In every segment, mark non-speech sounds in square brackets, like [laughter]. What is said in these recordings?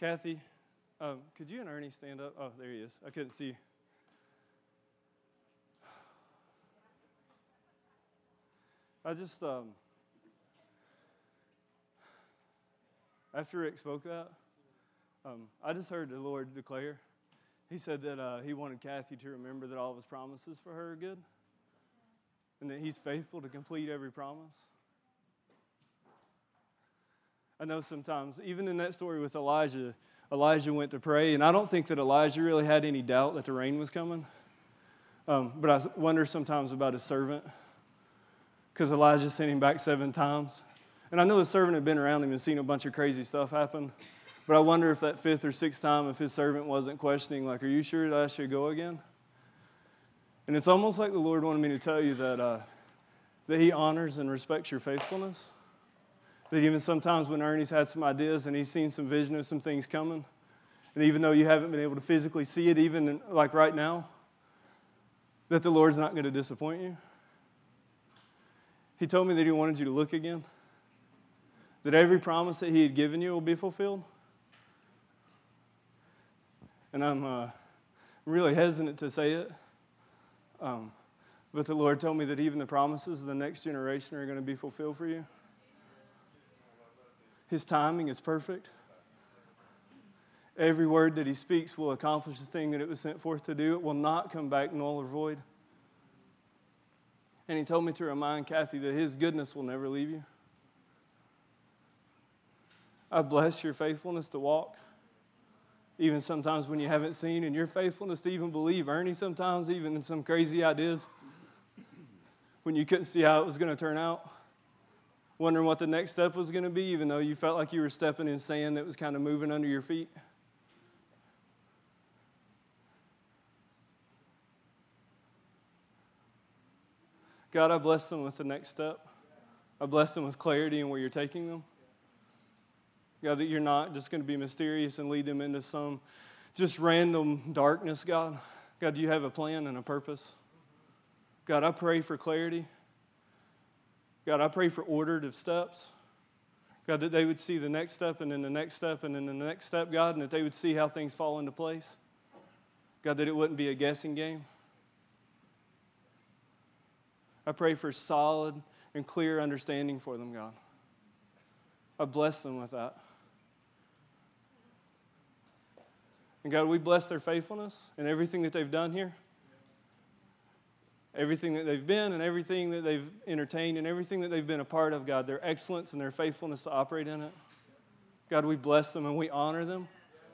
Kathy, um, could you and Ernie stand up? Oh, there he is. I couldn't see you. I just, um, after Rick spoke that, um, I just heard the Lord declare. He said that uh, he wanted Kathy to remember that all of his promises for her are good and that he's faithful to complete every promise. I know sometimes, even in that story with Elijah, Elijah went to pray, and I don't think that Elijah really had any doubt that the rain was coming. Um, but I wonder sometimes about his servant, because Elijah sent him back seven times. And I know his servant had been around him and seen a bunch of crazy stuff happen. But I wonder if that fifth or sixth time, if his servant wasn't questioning, like, Are you sure that I should go again? And it's almost like the Lord wanted me to tell you that, uh, that He honors and respects your faithfulness. That even sometimes when Ernie's had some ideas and he's seen some vision of some things coming, and even though you haven't been able to physically see it, even like right now, that the Lord's not going to disappoint you. He told me that He wanted you to look again, that every promise that He had given you will be fulfilled. And I'm uh, really hesitant to say it, um, but the Lord told me that even the promises of the next generation are going to be fulfilled for you. His timing is perfect. Every word that he speaks will accomplish the thing that it was sent forth to do. It will not come back null or void. And he told me to remind Kathy that his goodness will never leave you. I bless your faithfulness to walk, even sometimes when you haven't seen, and your faithfulness to even believe. Ernie, sometimes even in some crazy ideas, when you couldn't see how it was going to turn out wondering what the next step was going to be, even though you felt like you were stepping in sand that was kind of moving under your feet? God, I bless them with the next step. I bless them with clarity in where you're taking them. God, that you're not just going to be mysterious and lead them into some just random darkness, God. God, do you have a plan and a purpose? God, I pray for clarity. God, I pray for ordered steps. God, that they would see the next step and then the next step and then the next step, God, and that they would see how things fall into place. God, that it wouldn't be a guessing game. I pray for solid and clear understanding for them, God. I bless them with that. And God, we bless their faithfulness and everything that they've done here everything that they've been and everything that they've entertained and everything that they've been a part of, God, their excellence and their faithfulness to operate in it. God, we bless them and we honor them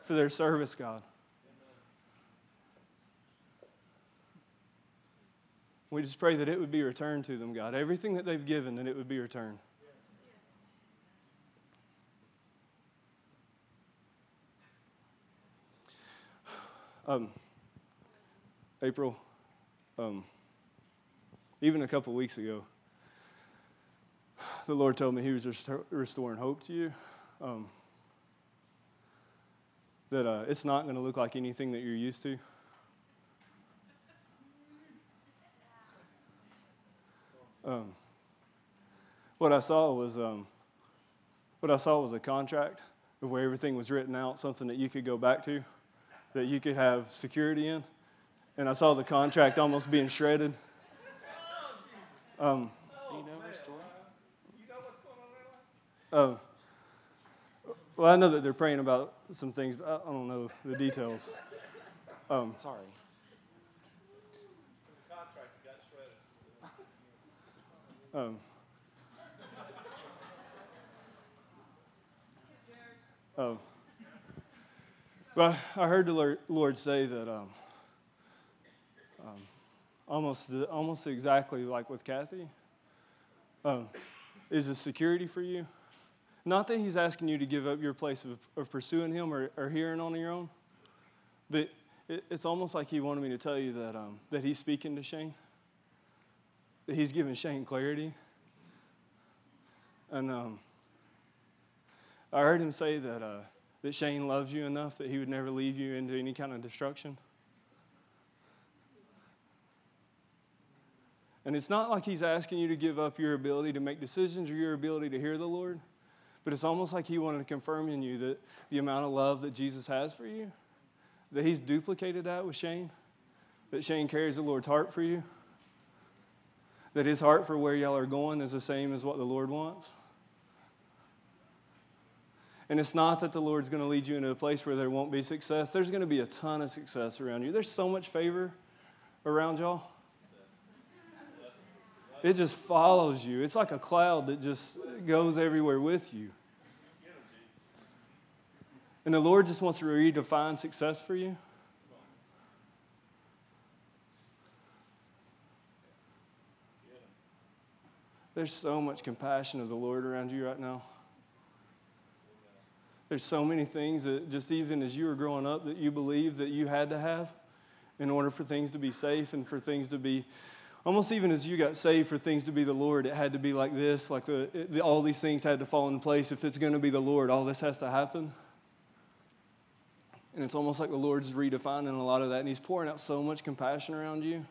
for their service, God. We just pray that it would be returned to them, God. Everything that they've given, that it would be returned. [sighs] Um, April, um, even a couple weeks ago, the Lord told me He was restoring hope to you. Um, that uh, it's not going to look like anything that you're used to. Um, what I saw was um, what I saw was a contract of where everything was written out, something that you could go back to, that you could have security in. And I saw the contract almost being shredded. Um, Do you know her story? Oh. Well, I know that they're praying about some things, but I don't know the details. Um, Sorry. Um, oh. Well, I heard the Lord say that um, um, almost, almost exactly like with Kathy, um, is a security for you. Not that he's asking you to give up your place of, of pursuing him or, or hearing on your own, but it, it's almost like he wanted me to tell you that, um, that he's speaking to Shane, that he's giving Shane clarity. And um, I heard him say that, uh, that Shane loves you enough that he would never leave you into any kind of destruction. And it's not like he's asking you to give up your ability to make decisions or your ability to hear the Lord, But it's almost like he wanted to confirm in you that the amount of love that Jesus has for you, that he's duplicated that with Shane, that Shane carries the Lord's heart for you, that his heart for where y'all are going is the same as what the Lord wants. And it's not that the Lord's going to lead you into a place where there won't be success. There's going to be a ton of success around you. There's so much favor around y'all. It just follows you. It's like a cloud that just goes everywhere with you. And the Lord just wants to redefine success for you. There's so much compassion of the Lord around you right now. There's so many things that just even as you were growing up that you believed that you had to have in order for things to be safe and for things to be almost even as you got saved for things to be the Lord, it had to be like this, like the, it, all these things had to fall in place. If it's going to be the Lord, all this has to happen. And it's almost like the Lord's redefining a lot of that, and He's pouring out so much compassion around you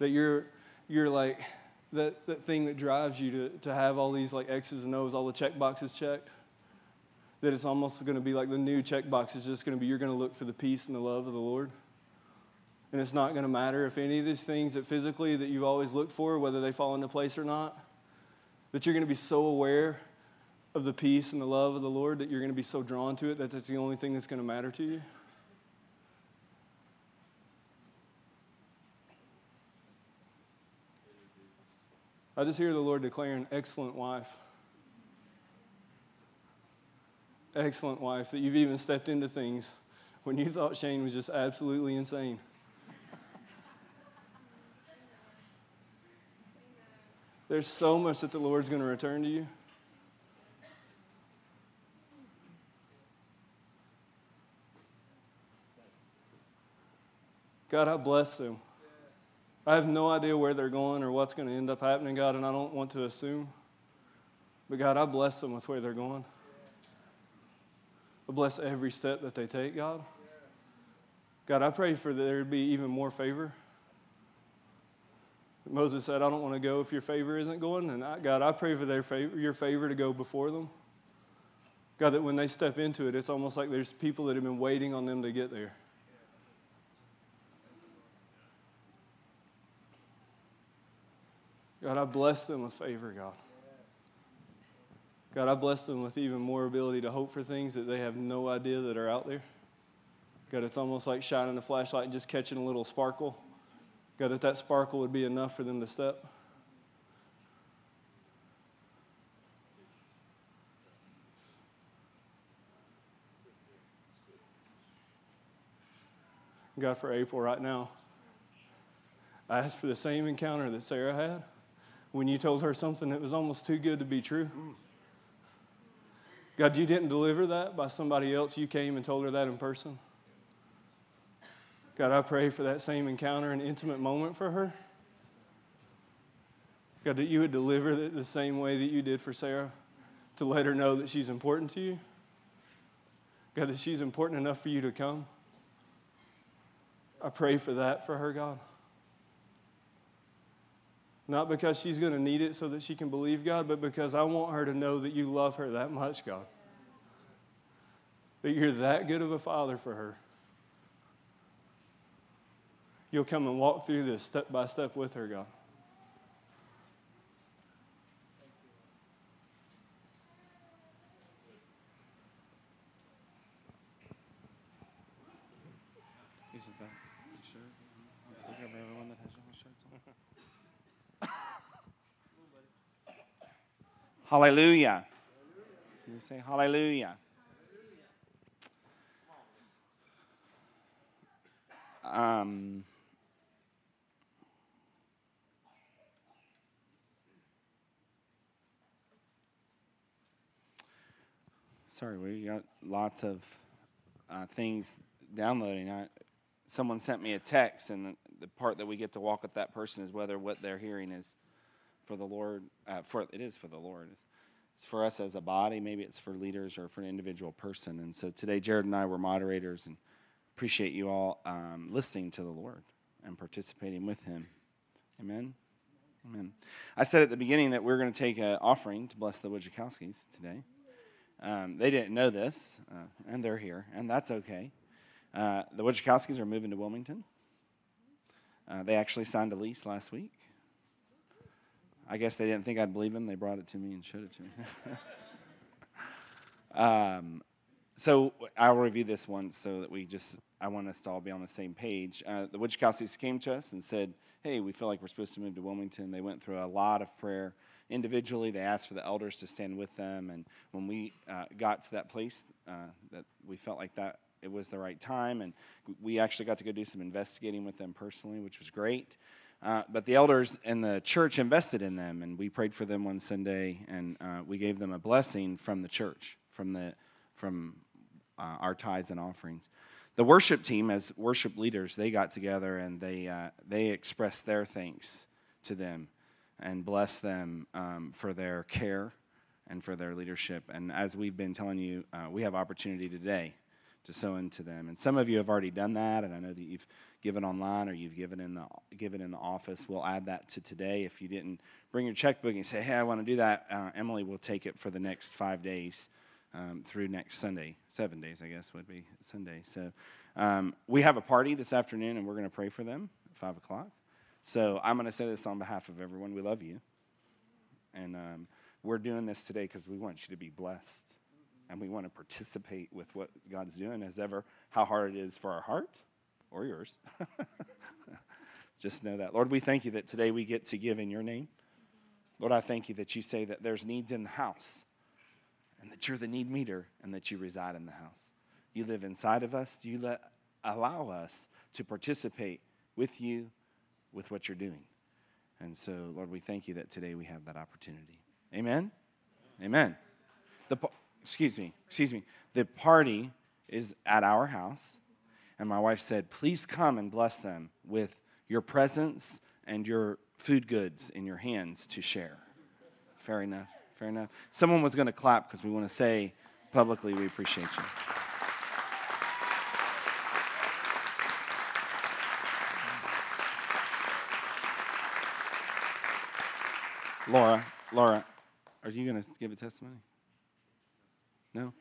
that you're, you're like that, that thing that drives you to, to have all these like X's and O's, all the check boxes checked. That it's almost going to be like the new check box is just going to be you're going to look for the peace and the love of the Lord. And it's not going to matter if any of these things that physically that you've always looked for, whether they fall into place or not, that you're going to be so aware of the peace and the love of the Lord that you're going to be so drawn to it that that's the only thing that's going to matter to you. I just hear the Lord declaring, excellent wife. Excellent wife, that you've even stepped into things when you thought Shane was just absolutely insane. There's so much that the Lord's going to return to you. God, I bless them. I have no idea where they're going or what's going to end up happening, God, and I don't want to assume. But God, I bless them with where they're going. I bless every step that they take, God. God, I pray for there to be even more favor. Moses said, I don't want to go if your favor isn't going. And I, God, I pray for their favor, your favor to go before them. God, that when they step into it, it's almost like there's people that have been waiting on them to get there. God, I bless them with favor, God. God, I bless them with even more ability to hope for things that they have no idea that are out there. God, it's almost like shining a flashlight and just catching a little sparkle. God, that that sparkle would be enough for them to step. God, for April right now, I asked for the same encounter that Sarah had when you told her something that was almost too good to be true. God, you didn't deliver that by somebody else. You came and told her that in person. God, I pray for that same encounter and intimate moment for her. God, that you would deliver it the same way that you did for Sarah to let her know that she's important to you. God, that she's important enough for you to come. I pray for that for her, God. Not because she's going to need it so that she can believe God, but because I want her to know that you love her that much, God. That you're that good of a father for her you'll come and walk through this step by step with her, God. [laughs] Hallelujah. Can you say hallelujah? Um, Sorry, we got lots of uh, things downloading. I, someone sent me a text, and the, the, part that we get to walk with that person is whether what they're hearing is for the Lord. Uh, for it is for the Lord. It's for us as a body. Maybe it's for leaders or for an individual person. And so today, Jared and I were moderators, and appreciate you all um, listening to the Lord and participating with Him. Amen. Amen. I said at the beginning that we're going to take an offering to bless the Wojciechowskis today. Um, they didn't know this, uh, and they're here, and that's okay. Uh, the Wojciechowskis are moving to Wilmington. Uh, they actually signed a lease last week. I guess they didn't think I'd believe them. They brought it to me and showed it to me. [laughs] um, so I'll review this once so that we just, I want us to all be on the same page. Uh, the Wojciechowskis came to us and said, hey, we feel like we're supposed to move to Wilmington. They went through a lot of prayer individually. They asked for the elders to stand with them. And when we uh, got to that place, uh, that we felt like that it was the right time. And we actually got to go do some investigating with them personally, which was great. Uh, but the elders and the church invested in them, and we prayed for them one Sunday, and uh, we gave them a blessing from the church, from the from uh, our tithes and offerings. The worship team, as worship leaders, they got together and they uh, they expressed their thanks to them and bless them um, for their care and for their leadership. And as we've been telling you, uh, we have opportunity today to sow into them. And some of you have already done that, and I know that you've given online or you've given in the given in the office. We'll add that to today. If you didn't bring your checkbook and say, "Hey, I want to do that," uh, Emily will take it for the next five days um, through next Sunday. Seven days, I guess, would be Sunday. So um, we have a party this afternoon, and we're going to pray for them at five o'clock. So I'm going to say this on behalf of everyone. We love you, and um, we're doing this today because we want you to be blessed and we want to participate with what God's doing as ever, how hard it is for our heart or yours. [laughs] Just know that. Lord, we thank you that today we get to give in your name. Lord, I thank you that you say that there's needs in the house and that you're the need meter and that you reside in the house. You live inside of us. You let allow us to participate with you with what you're doing. And so, Lord, we thank you that today we have that opportunity. Amen. Amen. The excuse me, excuse me. The party is at our house. And my wife said, Please come and bless them with your presence and your food goods in your hands to share. Fair enough. Fair enough. Someone was going to clap because we want to say publicly we appreciate you. Laura, Laura, are you going to give a testimony? No?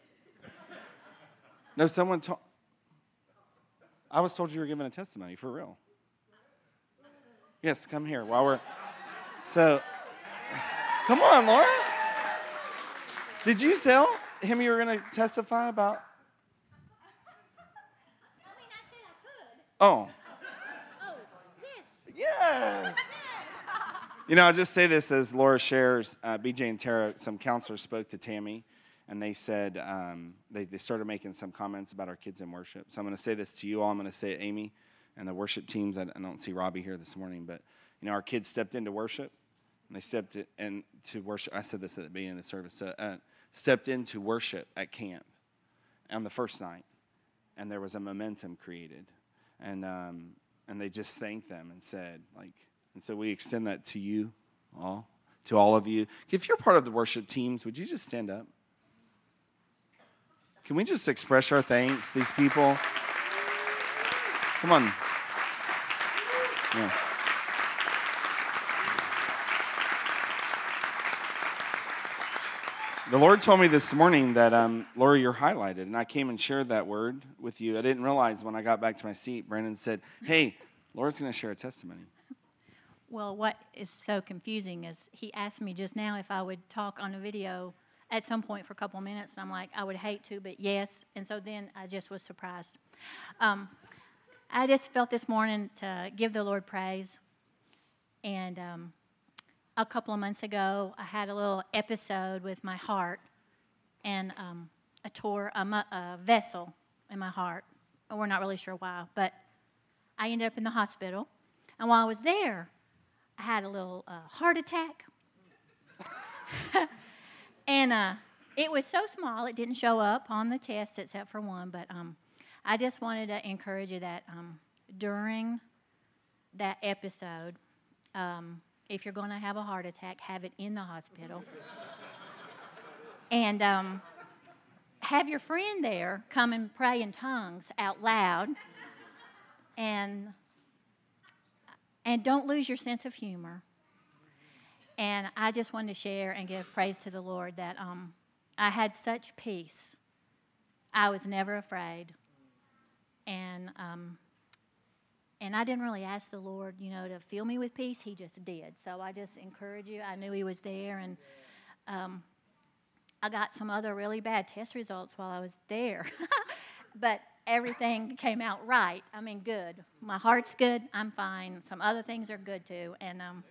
No, someone told. I was told you were giving a testimony for real. Yes, come here while we're. So, come on, Laura. Did you tell him you were going to testify about? I mean, I said I could. Oh. Oh, yes. Yes. You know, I'll just say this as Laura shares. Uh, BJ and Tara, some counselors spoke to Tammy, and they said um, they, they started making some comments about our kids in worship. So I'm going to say this to you all. I'm going to say it, Amy, and the worship teams. I, I don't see Robbie here this morning, but you know, our kids stepped into worship, and they stepped and to worship. I said this at the beginning of the service. Uh, stepped into worship at camp on the first night, and there was a momentum created, and um, and they just thanked them and said like and so we extend that to you all, to all of you. If you're part of the worship teams, would you just stand up? Can we just express our thanks, these people? Come on. Yeah. The Lord told me this morning that, um, Laura, you're highlighted. And I came and shared that word with you. I didn't realize when I got back to my seat, Brandon said, Hey, Laura's going to share a testimony. Well, what is so confusing is he asked me just now if I would talk on a video at some point for a couple of minutes, and I'm like, I would hate to, but yes. And so then I just was surprised. Um, I just felt this morning to give the Lord praise. And um, a couple of months ago, I had a little episode with my heart and um, a tore a, a vessel in my heart. And We're not really sure why, but I ended up in the hospital. And while I was there, I had a little uh, heart attack. [laughs] and uh, it was so small, it didn't show up on the test except for one. But um, I just wanted to encourage you that um, during that episode, um, if you're going to have a heart attack, have it in the hospital. and um, have your friend there come and pray in tongues out loud. And and don't lose your sense of humor. And I just wanted to share and give praise to the Lord that um, I had such peace. I was never afraid. And, um, and I didn't really ask the Lord, you know, to fill me with peace. He just did. So I just encourage you. I knew He was there. And um, I got some other really bad test results while I was there. [laughs] but everything came out right. I mean, good. My heart's good. I'm fine. Some other things are good too. And um,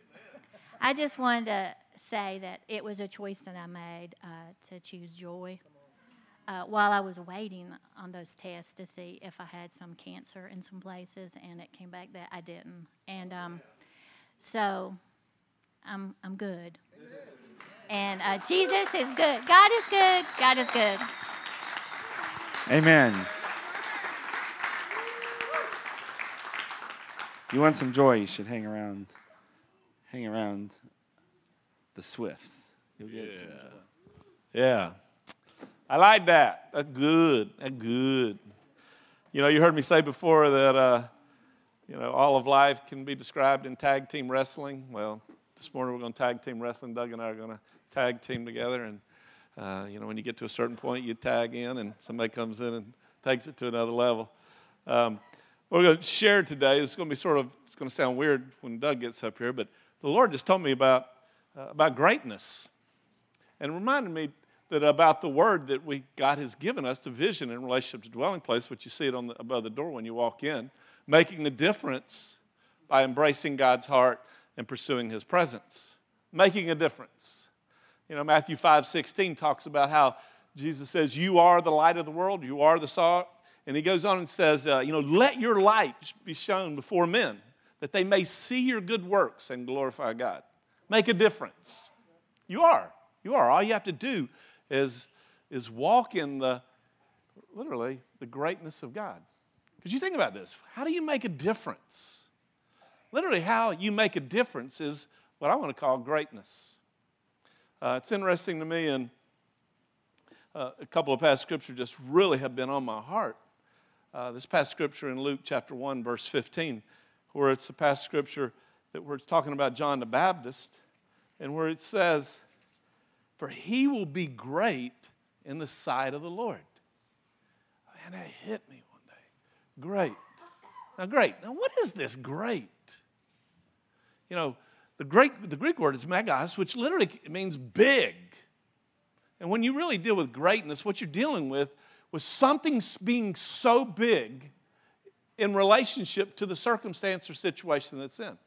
I just wanted to say that it was a choice that I made uh, to choose joy. Uh, while I was waiting on those tests to see if I had some cancer in some places, and it came back that I didn't. And um, so I'm, I'm good. And uh, Jesus is good. God is good. God is good. Amen. If you want some joy, you should hang around. Hang around the Swifts. You'll get some joy. Yeah. I like that. That's good. That's good. You know, you heard me say before that, uh, you know, all of life can be described in tag team wrestling. Well, this morning we're going to tag team wrestling. Doug and I are going to tag team together. And, uh, you know, when you get to a certain point, you tag in and somebody comes in and takes it to another level. Um, what we're going to share today is going to be sort of, it's going to sound weird when Doug gets up here, but the Lord just told me about, uh, about greatness and reminded me that about the word that we God has given us, the vision in relationship to dwelling place, which you see it on the, above the door when you walk in, making the difference by embracing God's heart and pursuing His presence, making a difference. You know, Matthew five sixteen talks about how Jesus says, "You are the light of the world. You are the salt." And he goes on and says, uh, "You know, let your light be shown before men, that they may see your good works and glorify God. Make a difference. You are. You are. All you have to do is, is walk in the, literally, the greatness of God. Because you think about this how do you make a difference? Literally, how you make a difference is what I want to call greatness. Uh, it's interesting to me, and uh, a couple of past scriptures just really have been on my heart. Uh, this past scripture in Luke chapter 1, verse 15, where it's a past scripture that where it's talking about John the Baptist, and where it says, for he will be great in the sight of the Lord. And that hit me one day. Great. Now, great. Now, what is this great? You know, the, great, the Greek word is megas, which literally means big. And when you really deal with greatness, what you're dealing with was something being so big in relationship to the circumstance or situation that's in.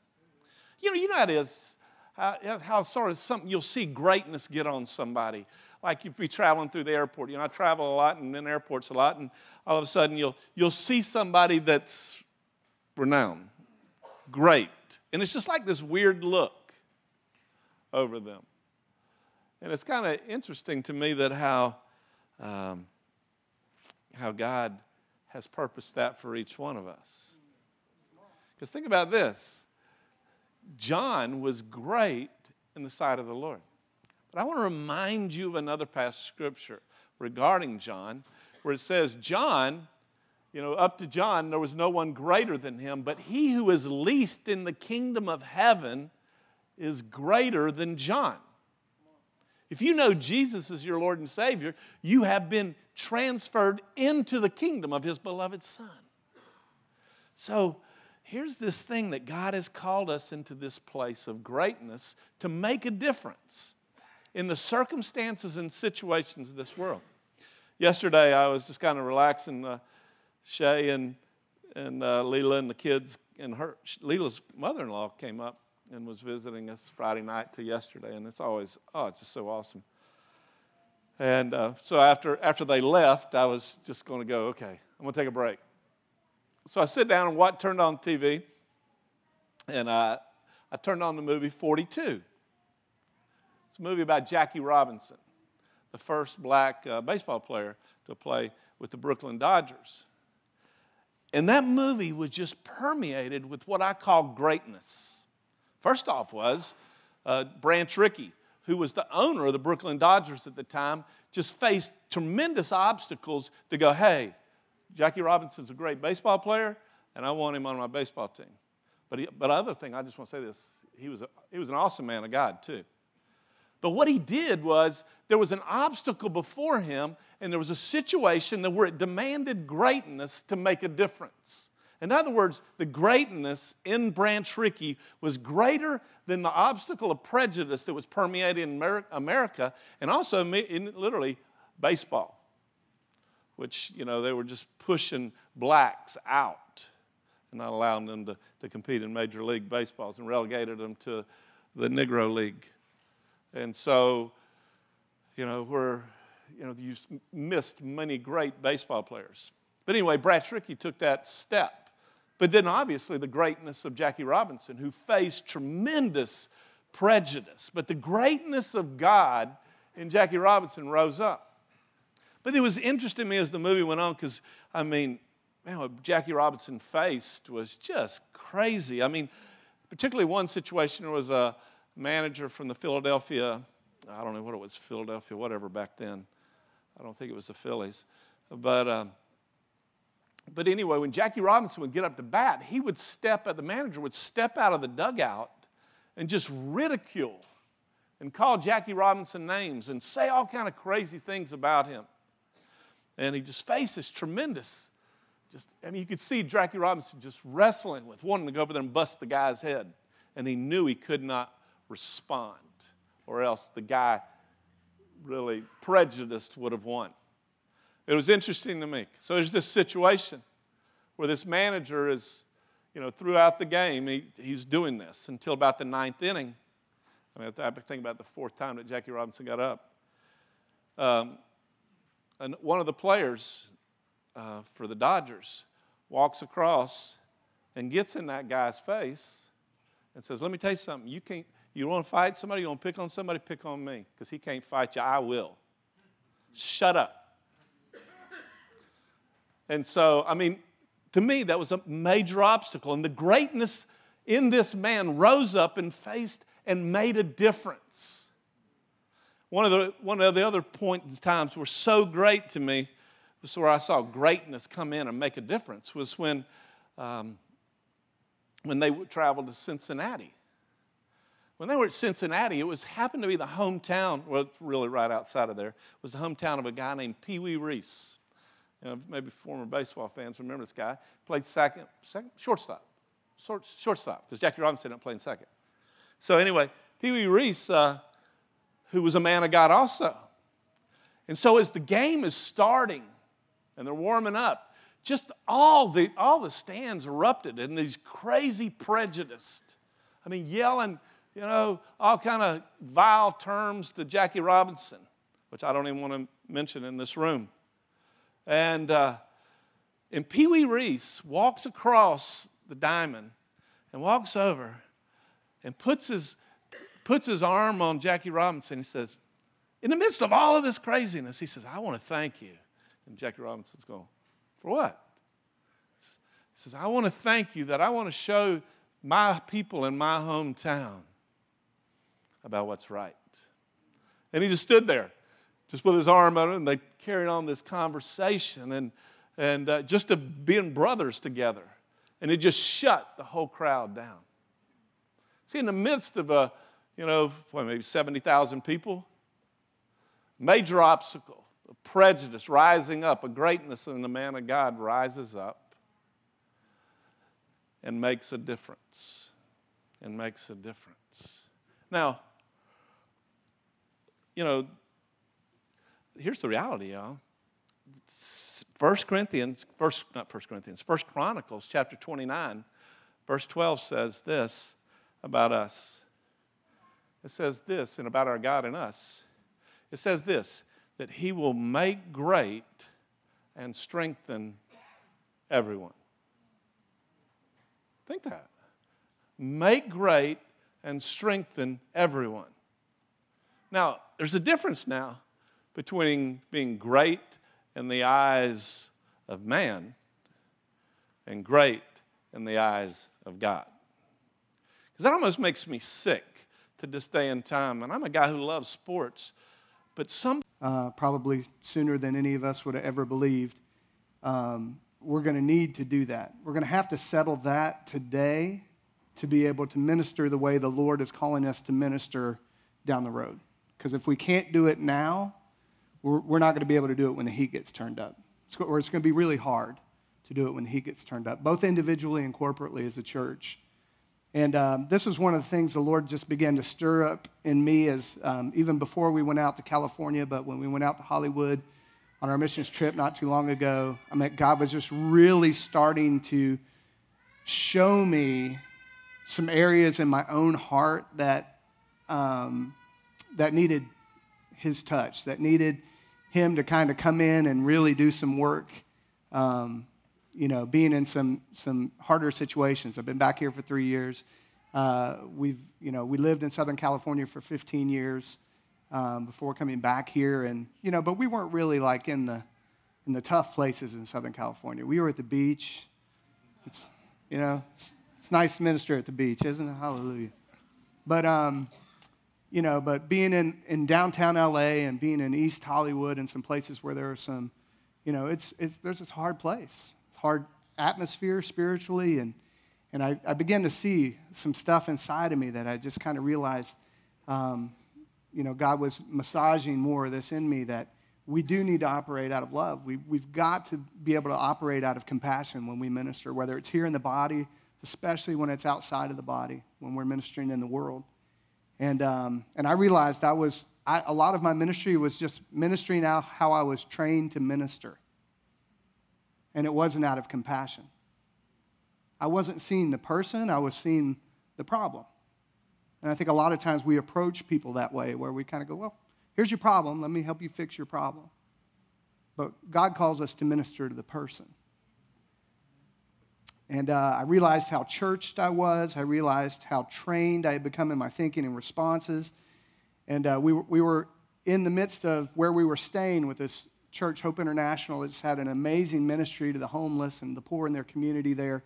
You know, you know how it is how, how sort of something you'll see greatness get on somebody. Like you'd be traveling through the airport. You know, I travel a lot and in airports a lot, and all of a sudden you'll, you'll see somebody that's renowned, great. And it's just like this weird look over them. And it's kind of interesting to me that how, um, how God has purposed that for each one of us. Because think about this John was great in the sight of the Lord. But I want to remind you of another past scripture regarding John, where it says, John, you know, up to John, there was no one greater than him, but he who is least in the kingdom of heaven is greater than John. If you know Jesus is your Lord and Savior, you have been transferred into the kingdom of his beloved Son. So, here's this thing that God has called us into this place of greatness to make a difference in the circumstances and situations of this world. Yesterday, I was just kind of relaxing. Uh, Shay and, and uh, Leela and the kids, and her, Leela's mother in law came up and was visiting us Friday night to yesterday, and it's always, oh, it's just so awesome. And uh, so after, after they left, I was just going to go, okay, I'm going to take a break so I sit down and what turned on TV, and I, I turned on the movie 42. It's a movie about Jackie Robinson, the first black uh, baseball player to play with the Brooklyn Dodgers. And that movie was just permeated with what I call greatness. First off, was uh, Branch Rickey, who was the owner of the Brooklyn Dodgers at the time, just faced tremendous obstacles to go, hey, Jackie Robinson's a great baseball player, and I want him on my baseball team. But, he, but other thing, I just want to say this he was, a, he was an awesome man of God, too. But what he did was there was an obstacle before him, and there was a situation that where it demanded greatness to make a difference. In other words, the greatness in Branch Rickey was greater than the obstacle of prejudice that was permeating America, and also in literally baseball, which, you know, they were just pushing blacks out and not allowing them to, to compete in Major League Baseballs and relegated them to the Negro League. And so, you know, we're, you know, you missed many great baseball players. But anyway, Branch Rickey took that step. But then obviously the greatness of Jackie Robinson, who faced tremendous prejudice. But the greatness of God in Jackie Robinson rose up. But it was interesting to me as the movie went on because, I mean, man, what Jackie Robinson faced was just crazy. I mean, particularly one situation, there was a, manager from the Philadelphia, I don't know what it was, Philadelphia, whatever back then. I don't think it was the Phillies. But, um, but anyway, when Jackie Robinson would get up to bat, he would step, the manager would step out of the dugout and just ridicule and call Jackie Robinson names and say all kind of crazy things about him. And he just faces tremendous, just, I mean, you could see Jackie Robinson just wrestling with wanting to go over there and bust the guy's head. And he knew he could not respond, or else the guy really prejudiced would have won. It was interesting to me. So there's this situation where this manager is, you know, throughout the game, he, he's doing this until about the ninth inning. I mean, I think about the fourth time that Jackie Robinson got up. Um, and one of the players uh, for the Dodgers walks across and gets in that guy's face and says, Let me tell you something. You can't, you want to fight somebody? You want to pick on somebody? Pick on me because he can't fight you. I will. Shut up. And so, I mean, to me, that was a major obstacle. And the greatness in this man rose up and faced and made a difference. One of the, one of the other points in times were so great to me, was where I saw greatness come in and make a difference, was when, um, when they traveled to Cincinnati when they were at Cincinnati, it was happened to be the hometown, well, it's really right outside of there, was the hometown of a guy named Pee Wee Reese. You know, maybe former baseball fans remember this guy. Played second, second shortstop, Short, shortstop, because Jackie Robinson ended up playing second. So anyway, Pee Wee Reese, uh, who was a man of God also. And so as the game is starting and they're warming up, just all the, all the stands erupted in these crazy prejudiced. I mean, yelling you know, all kind of vile terms to Jackie Robinson, which I don't even want to mention in this room. And, uh, and Pee Wee Reese walks across the diamond and walks over and puts his, puts his arm on Jackie Robinson. He says, in the midst of all of this craziness, he says, I want to thank you. And Jackie Robinson's going, For what? He says, I want to thank you that I want to show my people in my hometown about what's right. And he just stood there, just with his arm out, and they carried on this conversation and, and uh, just of being brothers together. And it just shut the whole crowd down. See, in the midst of a, you know, maybe 70,000 people, major obstacle, a prejudice rising up, a greatness in the man of God rises up and makes a difference. And makes a difference. Now, you know, here's the reality, y'all. First Corinthians, first, not First Corinthians, First Chronicles chapter 29, verse 12 says this about us. It says this, and about our God and us. It says this that he will make great and strengthen everyone. Think that. Make great and strengthen everyone. Now, there's a difference now between being great in the eyes of man and great in the eyes of God. Because that almost makes me sick to this day and time. And I'm a guy who loves sports, but some. Uh, probably sooner than any of us would have ever believed. Um, we're going to need to do that. We're going to have to settle that today to be able to minister the way the Lord is calling us to minister down the road. Because if we can't do it now, we're, not going to be able to do it when the heat gets turned up. Or it's going to be really hard to do it when the heat gets turned up, both individually and corporately as a church. And um, this was one of the things the Lord just began to stir up in me as um, even before we went out to California, but when we went out to Hollywood on our missions trip not too long ago, I mean, God was just really starting to show me some areas in my own heart that, um, that needed His touch, that needed Him to kind of come in and really do some work. Um, you know, being in some, some harder situations. I've been back here for three years. Uh, we've, you know, we lived in Southern California for 15 years um, before coming back here. And, you know, but we weren't really like in the, in the tough places in Southern California. We were at the beach. It's, you know, it's, it's nice to minister at the beach, isn't it? Hallelujah. But, um, you know, but being in, in downtown LA and being in East Hollywood and some places where there are some, you know, it's, it's, there's this hard place It's hard atmosphere spiritually. And, and I, I began to see some stuff inside of me that I just kind of realized, um, you know, God was massaging more of this in me that we do need to operate out of love. We, we've got to be able to operate out of compassion when we minister, whether it's here in the body, especially when it's outside of the body, when we're ministering in the world. And, um, and I realized I was, I, a lot of my ministry was just ministering out how I was trained to minister and it wasn't out of compassion. I wasn't seeing the person, I was seeing the problem. And I think a lot of times we approach people that way, where we kind of go, Well, here's your problem, let me help you fix your problem. But God calls us to minister to the person. And uh, I realized how churched I was. I realized how trained I had become in my thinking and responses. And uh, we, we were in the midst of where we were staying with this church, Hope International, It's had an amazing ministry to the homeless and the poor in their community there.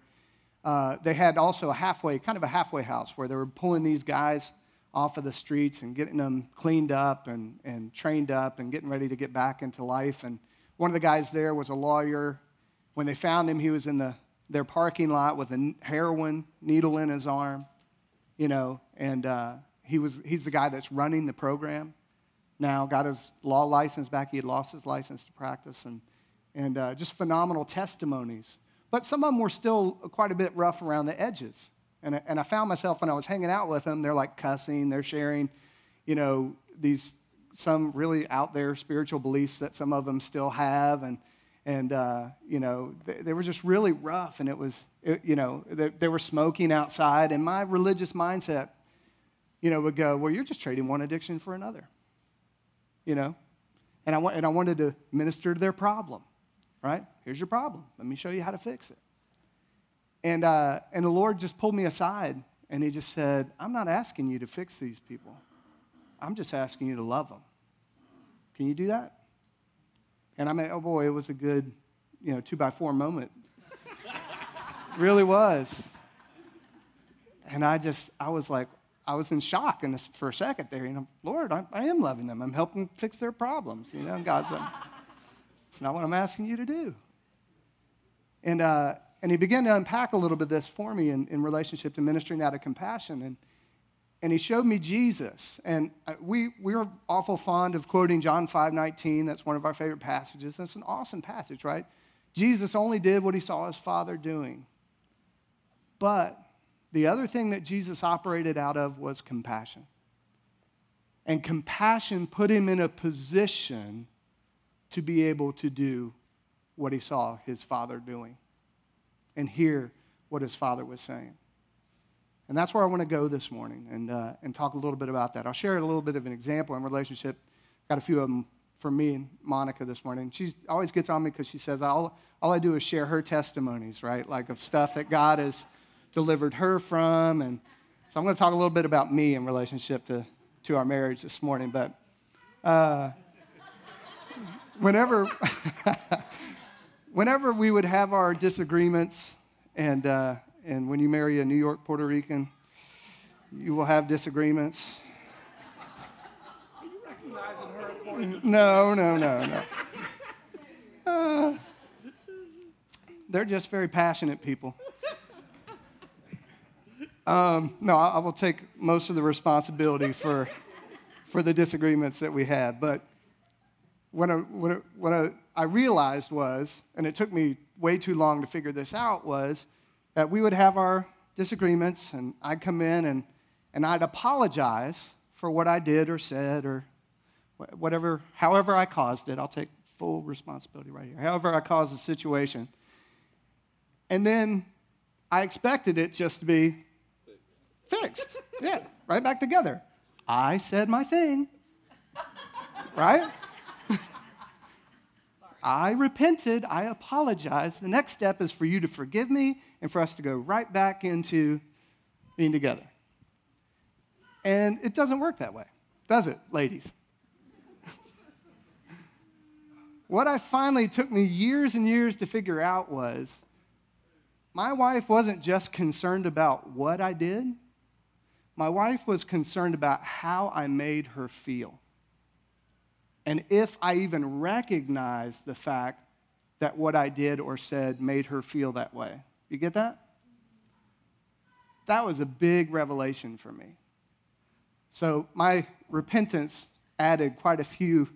Uh, they had also a halfway, kind of a halfway house where they were pulling these guys off of the streets and getting them cleaned up and, and trained up and getting ready to get back into life. And one of the guys there was a lawyer. When they found him, he was in the, their parking lot with a heroin needle in his arm, you know, and uh, he was, he's the guy that's running the program now, got his law license back. He had lost his license to practice, and, and uh, just phenomenal testimonies. But some of them were still quite a bit rough around the edges. And, and I found myself when I was hanging out with them, they're like cussing, they're sharing, you know, these some really out there spiritual beliefs that some of them still have. And, and uh, you know, they, they, were just really rough. And it was, it, you know, they, they were smoking outside. And my religious mindset, you know, would go, well, you're just trading one addiction for another you know, and I, want, and I wanted to minister to their problem, right? Here's your problem. Let me show you how to fix it. And, uh, and the Lord just pulled me aside and He just said, I'm not asking you to fix these people, I'm just asking you to love them. Can you do that? And I mean, oh boy, it was a good, you know, two by four moment. [laughs] really was. And I just, I was like, I was in shock in this, for a second there. You know, Lord, I, I am loving them. I'm helping fix their problems. You know, and God's like, it's not what I'm asking you to do. And, uh, and he began to unpack a little bit of this for me in, in relationship to ministering out of compassion. And, and he showed me Jesus. And uh, we, we were awful fond of quoting John 5 19. That's one of our favorite passages. That's an awesome passage, right? Jesus only did what he saw his Father doing. But the other thing that Jesus operated out of was compassion. And compassion put him in a position to be able to do what he saw his father doing and hear what his father was saying. And that's where I want to go this morning and, uh, and talk a little bit about that. I'll share a little bit of an example in relationship. Got a few of them for me and Monica this morning. She always gets on me because she says, all, all I do is share her testimonies, right? Like of stuff that God has delivered her from. And so I'm going to talk a little bit about me in relationship to, to our marriage this morning. But uh, whenever, [laughs] whenever we would have our disagreements, and, uh, and when you marry a New York Puerto Rican, you will have disagreements. Are you recognizing her No, no, no, no. Uh, they're just very passionate people. Um, no, I will take most of the responsibility for, for the disagreements that we had. But what I, what, I, what I, I realized was, and it took me way too long to figure this out, was that we would have our disagreements, and I'd come in and, and I'd apologize for what I did or said or whatever, however I caused it. I'll take full responsibility right here. However, I caused the situation. And then I expected it just to be fixed. [laughs] Yeah, right back together. I said my thing. Right? I repented. I apologized. The next step is for you to forgive me and for us to go right back into being together. And it doesn't work that way, does it, ladies? [laughs] what I finally took me years and years to figure out was my wife wasn't just concerned about what I did, my wife was concerned about how I made her feel. And if I even recognized the fact that what I did or said made her feel that way. You get that? That was a big revelation for me. So my repentance added quite a few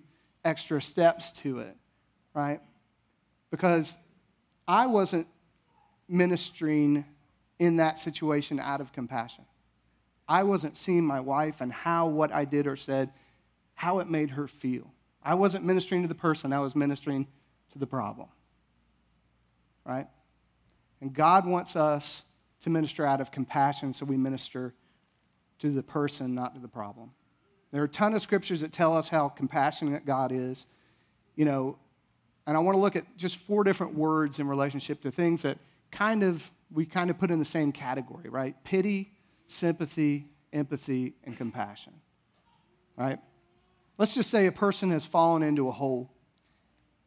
extra steps to it, right? Because I wasn't ministering in that situation out of compassion. I wasn't seeing my wife and how what I did or said, how it made her feel. I wasn't ministering to the person, I was ministering to the problem. Right? And God wants us to minister out of compassion, so we minister to the person, not to the problem. There are a ton of scriptures that tell us how compassionate God is. You know, and I want to look at just four different words in relationship to things that kind of we kind of put in the same category, right? Pity, sympathy, empathy, and compassion. Right? Let's just say a person has fallen into a hole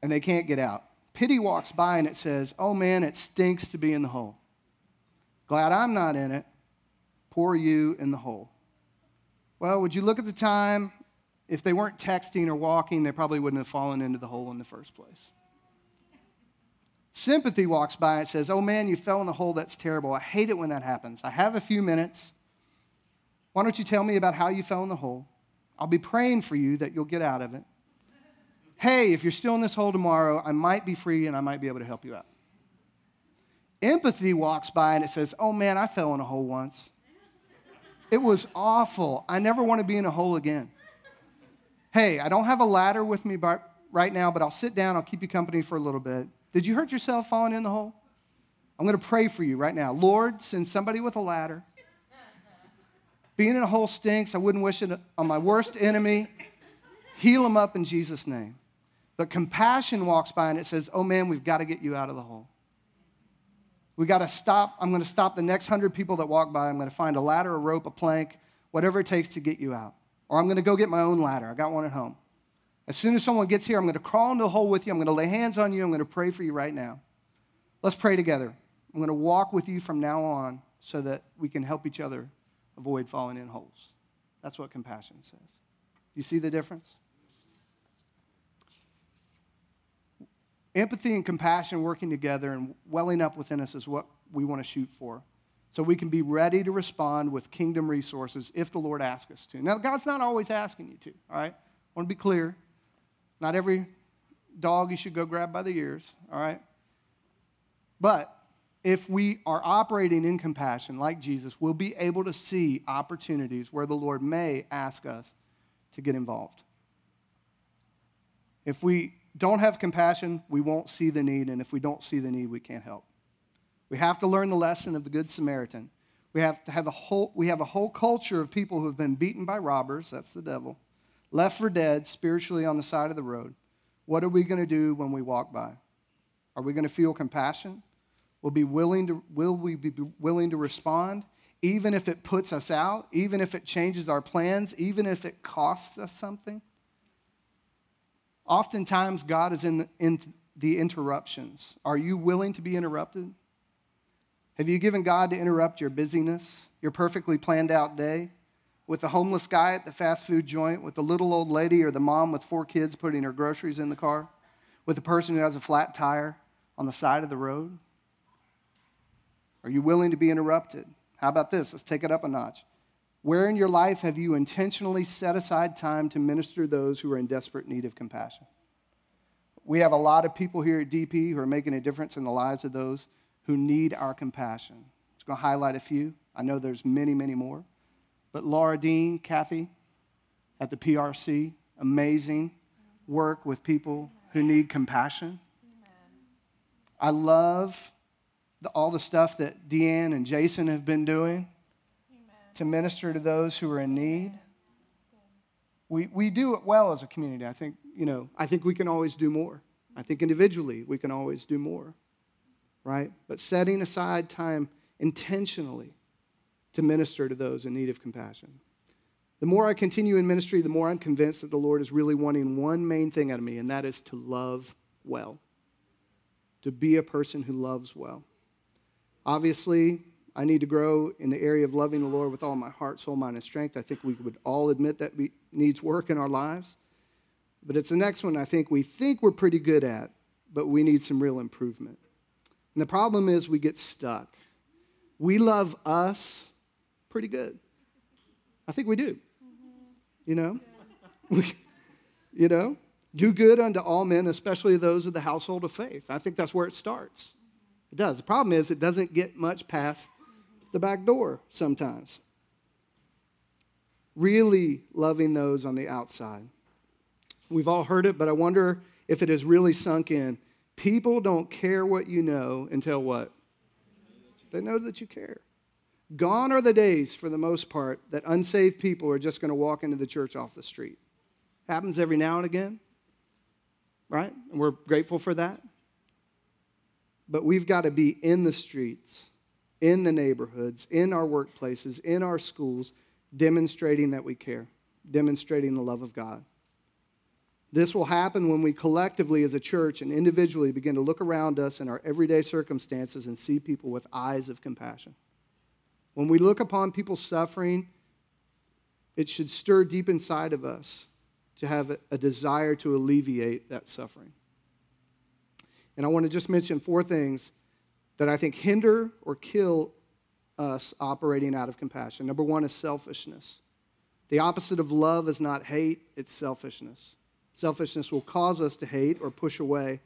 and they can't get out. Pity walks by and it says, Oh man, it stinks to be in the hole. Glad I'm not in it. Poor you in the hole. Well, would you look at the time? If they weren't texting or walking, they probably wouldn't have fallen into the hole in the first place. Sympathy walks by and says, Oh man, you fell in the hole. That's terrible. I hate it when that happens. I have a few minutes. Why don't you tell me about how you fell in the hole? I'll be praying for you that you'll get out of it. Hey, if you're still in this hole tomorrow, I might be free and I might be able to help you out. Empathy walks by and it says, Oh man, I fell in a hole once. It was awful. I never want to be in a hole again. Hey, I don't have a ladder with me right now, but I'll sit down. I'll keep you company for a little bit. Did you hurt yourself falling in the hole? I'm going to pray for you right now. Lord, send somebody with a ladder. Being in a hole stinks. I wouldn't wish it on my worst enemy. Heal them up in Jesus' name. But compassion walks by and it says, Oh man, we've got to get you out of the hole. We got to stop. I'm going to stop the next hundred people that walk by. I'm going to find a ladder, a rope, a plank, whatever it takes to get you out. Or I'm going to go get my own ladder. I got one at home. As soon as someone gets here, I'm going to crawl into the hole with you. I'm going to lay hands on you. I'm going to pray for you right now. Let's pray together. I'm going to walk with you from now on so that we can help each other avoid falling in holes. That's what compassion says. You see the difference? Empathy and compassion working together and welling up within us is what we want to shoot for. So we can be ready to respond with kingdom resources if the Lord asks us to. Now, God's not always asking you to, all right? I want to be clear. Not every dog you should go grab by the ears, all right? But if we are operating in compassion like Jesus, we'll be able to see opportunities where the Lord may ask us to get involved. If we don't have compassion, we won't see the need, and if we don't see the need, we can't help. We have to learn the lesson of the Good Samaritan. We have to have a whole, we have a whole culture of people who have been beaten by robbers, that's the devil, left for dead spiritually on the side of the road. What are we going to do when we walk by? Are we going to feel compassion? Will, be willing to, will we be willing to respond, even if it puts us out, even if it changes our plans, even if it costs us something? Oftentimes, God is in the, in the interruptions. Are you willing to be interrupted? Have you given God to interrupt your busyness, your perfectly planned out day? with the homeless guy at the fast food joint, with the little old lady or the mom with four kids putting her groceries in the car, with the person who has a flat tire on the side of the road? Are you willing to be interrupted? How about this? Let's take it up a notch. Where in your life have you intentionally set aside time to minister those who are in desperate need of compassion? We have a lot of people here at DP who are making a difference in the lives of those who need our compassion. I'm just going to highlight a few. I know there's many, many more. But Laura Dean, Kathy at the PRC, amazing work with people who need compassion. I love the, all the stuff that Deanne and Jason have been doing to minister to those who are in need. We, we do it well as a community. I think, you know, I think we can always do more. I think individually we can always do more, right? But setting aside time intentionally to minister to those in need of compassion. The more I continue in ministry, the more I'm convinced that the Lord is really wanting one main thing out of me, and that is to love well, to be a person who loves well. Obviously, I need to grow in the area of loving the Lord with all my heart, soul, mind, and strength. I think we would all admit that needs work in our lives. But it's the next one I think we think we're pretty good at, but we need some real improvement. And the problem is we get stuck. We love us pretty good. I think we do. You know? [laughs] you know? Do good unto all men, especially those of the household of faith. I think that's where it starts. It does. The problem is it doesn't get much past the back door sometimes. Really loving those on the outside. We've all heard it, but I wonder if it has really sunk in. People don't care what you know until what? They know that you care. Gone are the days, for the most part, that unsaved people are just going to walk into the church off the street. Happens every now and again, right? And we're grateful for that. But we've got to be in the streets, in the neighborhoods, in our workplaces, in our schools, demonstrating that we care, demonstrating the love of God. This will happen when we collectively, as a church and individually, begin to look around us in our everyday circumstances and see people with eyes of compassion. When we look upon people suffering, it should stir deep inside of us to have a desire to alleviate that suffering. And I want to just mention four things that I think hinder or kill us operating out of compassion. Number one is selfishness. The opposite of love is not hate, it's selfishness. Selfishness will cause us to hate or push away,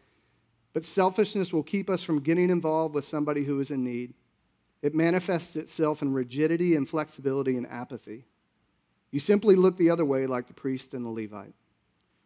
but selfishness will keep us from getting involved with somebody who is in need. It manifests itself in rigidity, inflexibility, and apathy. You simply look the other way like the priest and the Levite.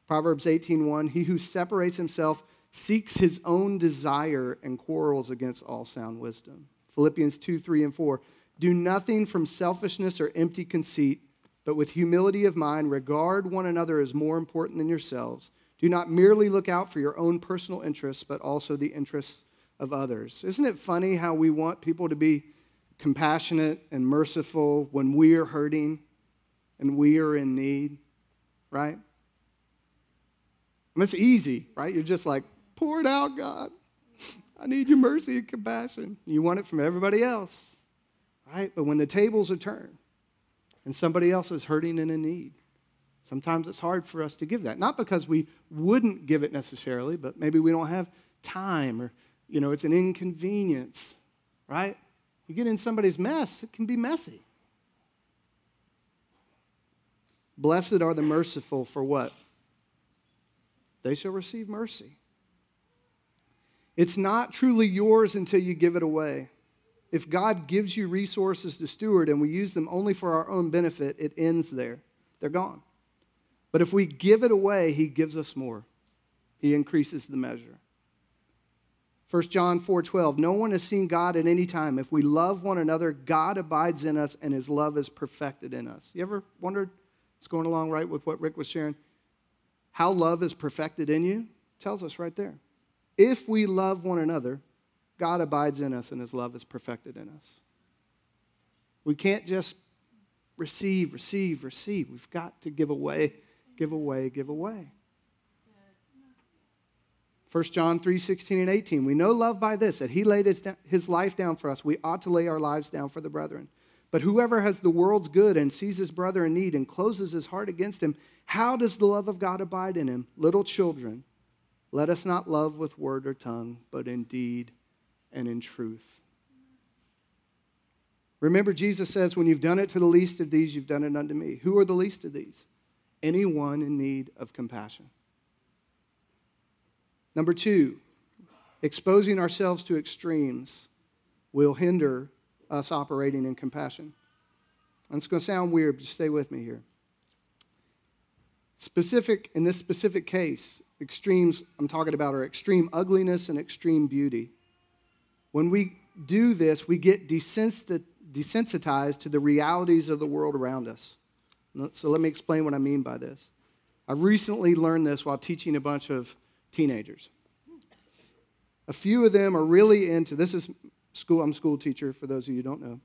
Proverbs 18:1 He who separates himself seeks his own desire and quarrels against all sound wisdom. Philippians 2 3 and 4. Do nothing from selfishness or empty conceit, but with humility of mind, regard one another as more important than yourselves. Do not merely look out for your own personal interests, but also the interests of others. Isn't it funny how we want people to be compassionate and merciful when we are hurting and we are in need, right? It's easy, right? You're just like, Pour it out, God. I need your mercy and compassion. You want it from everybody else, right? But when the tables are turned and somebody else is hurting and in need, sometimes it's hard for us to give that. Not because we wouldn't give it necessarily, but maybe we don't have time or, you know, it's an inconvenience, right? You get in somebody's mess, it can be messy. Blessed are the merciful for what? They shall receive mercy. It's not truly yours until you give it away. If God gives you resources to steward and we use them only for our own benefit, it ends there. They're gone. But if we give it away, He gives us more. He increases the measure. 1 John 4:12 No one has seen God at any time. If we love one another, God abides in us and his love is perfected in us. You ever wondered it's going along right with what Rick was sharing? How love is perfected in you? It tells us right there. If we love one another, God abides in us and his love is perfected in us. We can't just receive, receive, receive. We've got to give away, give away, give away. 1 John 3 16 and 18. We know love by this, that he laid his, his life down for us. We ought to lay our lives down for the brethren. But whoever has the world's good and sees his brother in need and closes his heart against him, how does the love of God abide in him? Little children, let us not love with word or tongue, but in deed and in truth. Remember, Jesus says, When you've done it to the least of these, you've done it unto me. Who are the least of these? Anyone in need of compassion. Number two, exposing ourselves to extremes will hinder us operating in compassion. And it's going to sound weird, but just stay with me here. Specific, in this specific case, extremes I'm talking about are extreme ugliness and extreme beauty. When we do this, we get desensitized to the realities of the world around us. So let me explain what I mean by this. I've recently learned this while teaching a bunch of teenagers. A few of them are really into this is school I'm a school teacher for those of you who don't know.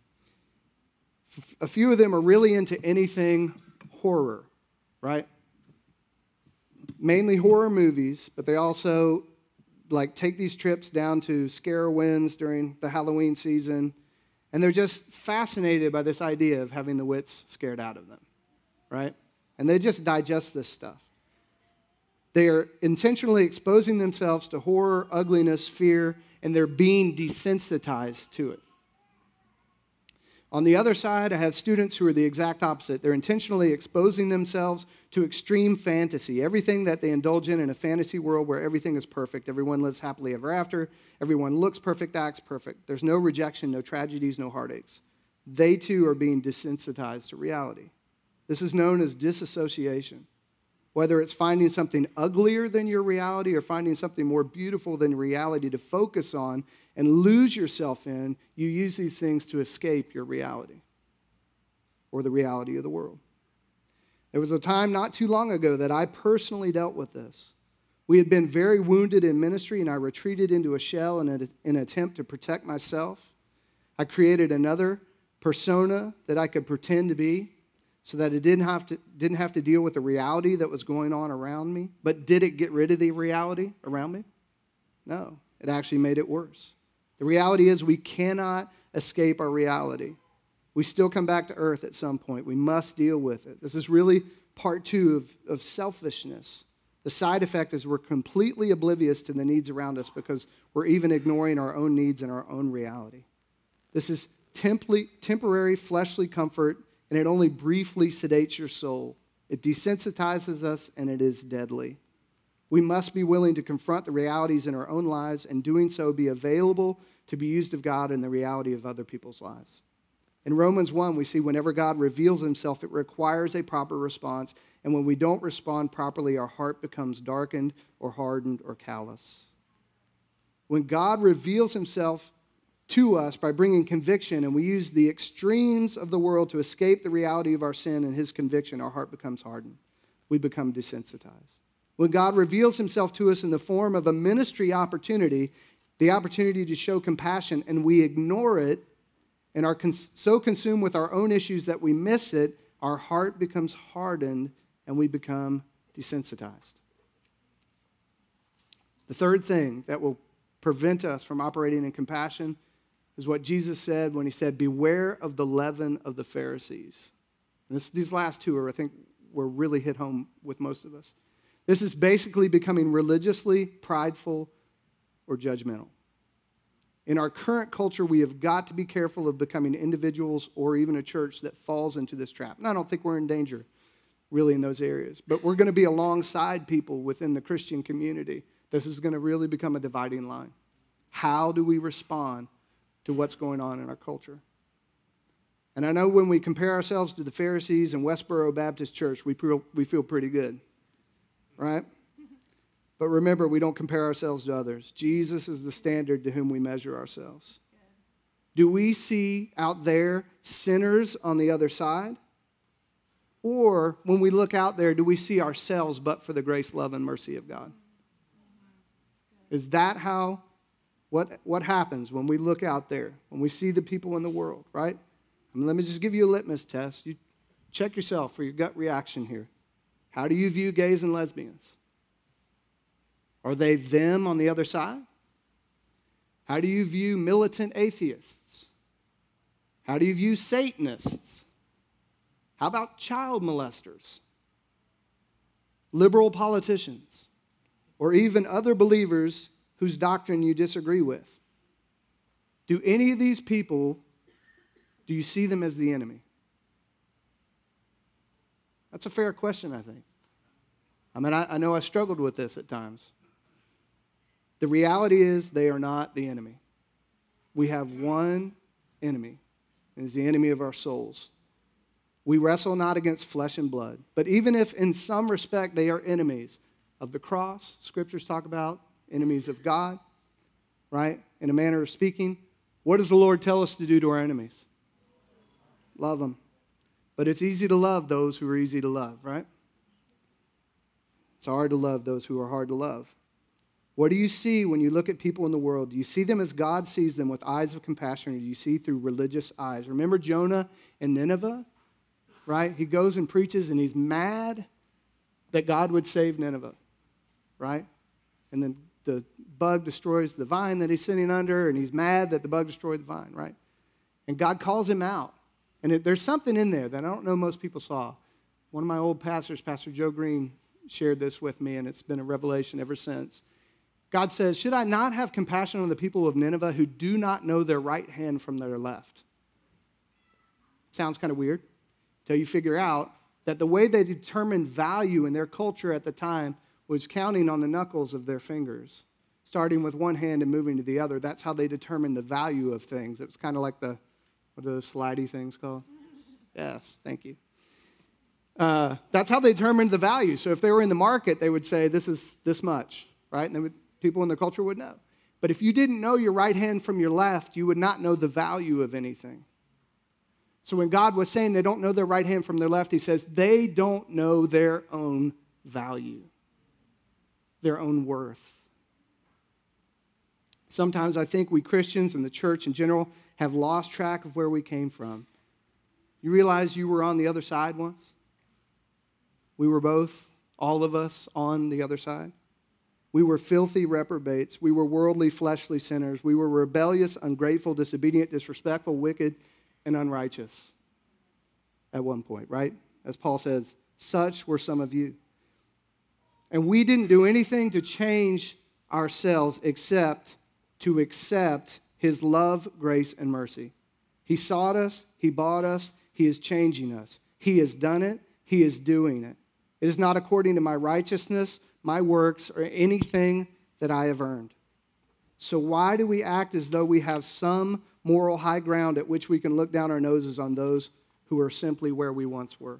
A few of them are really into anything horror, right? Mainly horror movies, but they also like take these trips down to SCarowinds during the Halloween season, and they're just fascinated by this idea of having the wits scared out of them, right? And they just digest this stuff. They are intentionally exposing themselves to horror, ugliness, fear, and they're being desensitized to it. On the other side, I have students who are the exact opposite. They're intentionally exposing themselves to extreme fantasy, everything that they indulge in in a fantasy world where everything is perfect. Everyone lives happily ever after. Everyone looks perfect, acts perfect. There's no rejection, no tragedies, no heartaches. They too are being desensitized to reality. This is known as disassociation. Whether it's finding something uglier than your reality or finding something more beautiful than reality to focus on and lose yourself in, you use these things to escape your reality or the reality of the world. There was a time not too long ago that I personally dealt with this. We had been very wounded in ministry, and I retreated into a shell in, a, in an attempt to protect myself. I created another persona that I could pretend to be so that it didn't have to, didn't have to deal with the reality that was going on around me. But did it get rid of the reality around me? No, it actually made it worse. The reality is, we cannot escape our reality. We still come back to earth at some point. We must deal with it. This is really part two of, of selfishness. The side effect is we're completely oblivious to the needs around us because we're even ignoring our own needs and our own reality. This is temporary fleshly comfort and it only briefly sedates your soul. It desensitizes us, and it is deadly. We must be willing to confront the realities in our own lives, and doing so, be available to be used of God in the reality of other people's lives. In Romans 1, we see whenever God reveals himself, it requires a proper response. And when we don't respond properly, our heart becomes darkened or hardened or callous. When God reveals himself, to us by bringing conviction, and we use the extremes of the world to escape the reality of our sin and his conviction, our heart becomes hardened. We become desensitized. When God reveals himself to us in the form of a ministry opportunity, the opportunity to show compassion, and we ignore it and are cons- so consumed with our own issues that we miss it, our heart becomes hardened and we become desensitized. The third thing that will prevent us from operating in compassion is what Jesus said when he said, Beware of the leaven of the Pharisees. This, these last two are, I think, were really hit home with most of us. This is basically becoming religiously prideful or judgmental. In our current culture, we have got to be careful of becoming individuals or even a church that falls into this trap. And I don't think we're in danger really in those areas, but we're going to be alongside people within the Christian community. This is going to really become a dividing line. How do we respond to what's going on in our culture. And I know when we compare ourselves to the Pharisees and Westboro Baptist Church, we feel, we feel pretty good, right? [laughs] But remember, we don't compare ourselves to others. Jesus is the standard to whom we measure ourselves. Do we see out there sinners on the other side? Or when we look out there, do we see ourselves but for the grace, love, and mercy of God? Mm-hmm. Is that how what, what happens when we look out there, when we see the people in the world, right? I mean, let me just give you a litmus test. You check yourself for your gut reaction here. How do you view gays and lesbians? Are they them on the other side? How do you view militant atheists? How do you view Satanists? How about child molesters? Liberal politicians? Or even other believers whose doctrine you disagree with. Do any of these people Do you see them as the enemy? That's a fair question, I think. I mean, I, I know I struggled with this at times. The reality is, they are not the enemy. We have one enemy, and it's the enemy of our souls. We wrestle not against flesh and blood, but even if in some respect they are enemies of the cross, scriptures talk about enemies of God, right? In a manner of speaking, what does the Lord tell us to do to our enemies? Love them. But it's easy to love those who are easy to love, right? It's hard to love those who are hard to love. What do you see when you look at people in the world? Do you see them as God sees them with eyes of compassion, or do you see through religious eyes? Remember Jonah and Nineveh? Right? He goes and preaches, and he's mad that God would save Nineveh. Right? And then the bug destroys the vine that he's sitting under, and he's mad that the bug destroyed the vine, right? And God calls him out. And it, there's something in there that I don't know most people saw. One of my old pastors, Pastor Joe Green, shared this with me, and it's been a revelation ever since. God says, Should I not have compassion on the people of Nineveh who do not know their right hand from their left? Sounds kind of weird until you figure out that the way they determined value in their culture at the time was counting on the knuckles of their fingers, starting with one hand and moving to the other. That's how they determined the value of things. It was kind of like the, what are those slidey things called? [laughs] Yes, thank you. Uh, that's how they determined the value. So if they were in the market, they would say, this is this much, right? And would, people in the culture would know. But if you didn't know your right hand from your left, you would not know the value of anything. So when God was saying they don't know their right hand from their left, he says they don't know their own value their own worth. Sometimes I think we Christians and the church in general have lost track of where we came from. You realize you were on the other side once? We were both, all of us, on the other side. We were filthy reprobates. We were worldly, fleshly sinners. We were rebellious, ungrateful, disobedient, disrespectful, wicked, and unrighteous at one point, right? As Paul says, such were some of you. And we didn't do anything to change ourselves except to accept his love, grace, and mercy. He sought us, he bought us, he is changing us. He has done it, he is doing it. It is not according to my righteousness, my works, or anything that I have earned. So, why do we act as though we have some moral high ground at which we can look down our noses on those who are simply where we once were?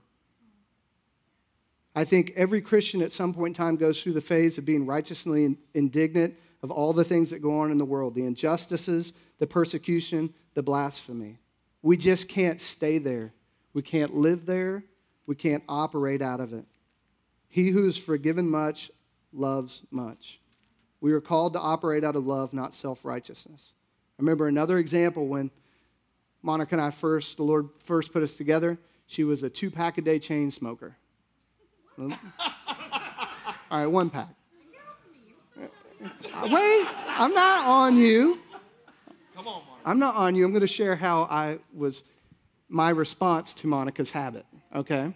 I think every Christian at some point in time goes through the phase of being righteously indignant of all the things that go on in the world the injustices, the persecution, the blasphemy. We just can't stay there. We can't live there. We can't operate out of it. He who is forgiven much loves much. We are called to operate out of love, not self righteousness. I remember another example when Monica and I first, the Lord first put us together. She was a two pack a day chain smoker. All right, one pack. Uh, wait, I'm not on you. Come on, Monica. I'm not on you. I'm going to share how I was, my response to Monica's habit, okay?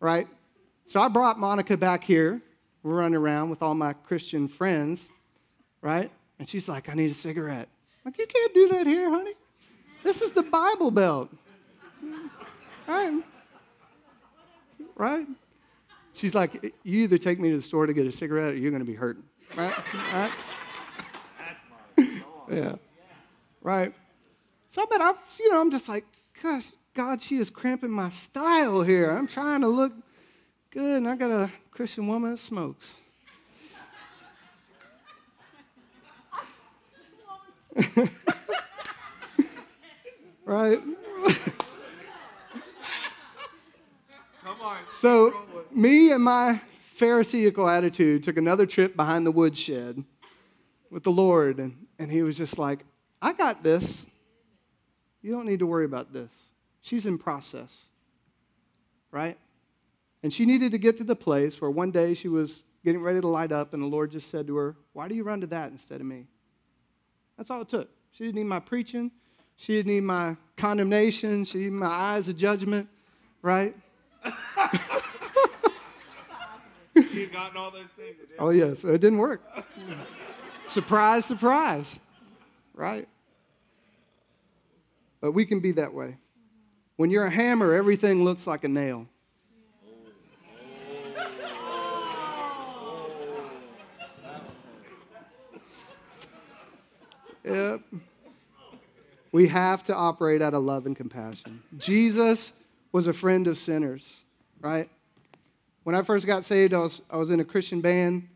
Right? So I brought Monica back here. We're running around with all my Christian friends, right? And she's like, I need a cigarette. I'm like, you can't do that here, honey. This is the Bible Belt. Right? Right? She's like, you either take me to the store to get a cigarette or you're going to be hurting, right? right? yeah, right. So, but I'm, you know, I'm just like, gosh, God, she is cramping my style here. I'm trying to look good, and I got a Christian woman that smokes. [laughs] [laughs] right? [laughs] So, me and my Pharisaical attitude took another trip behind the woodshed with the Lord, and, and He was just like, I got this. You don't need to worry about this. She's in process, right? And she needed to get to the place where one day she was getting ready to light up, and the Lord just said to her, Why do you run to that instead of me? That's all it took. She didn't need my preaching. She didn't need my condemnation. She didn't need my eyes of judgment, right? Had gotten all those things. Oh, yes, it didn't work. surprise, surprise. Right? but we can be that way. When you're a hammer, everything looks like a nail. Yep. We have to operate out of love and compassion. Jesus was a friend of sinners, right? When I first got saved, I was, I was in a Christian band.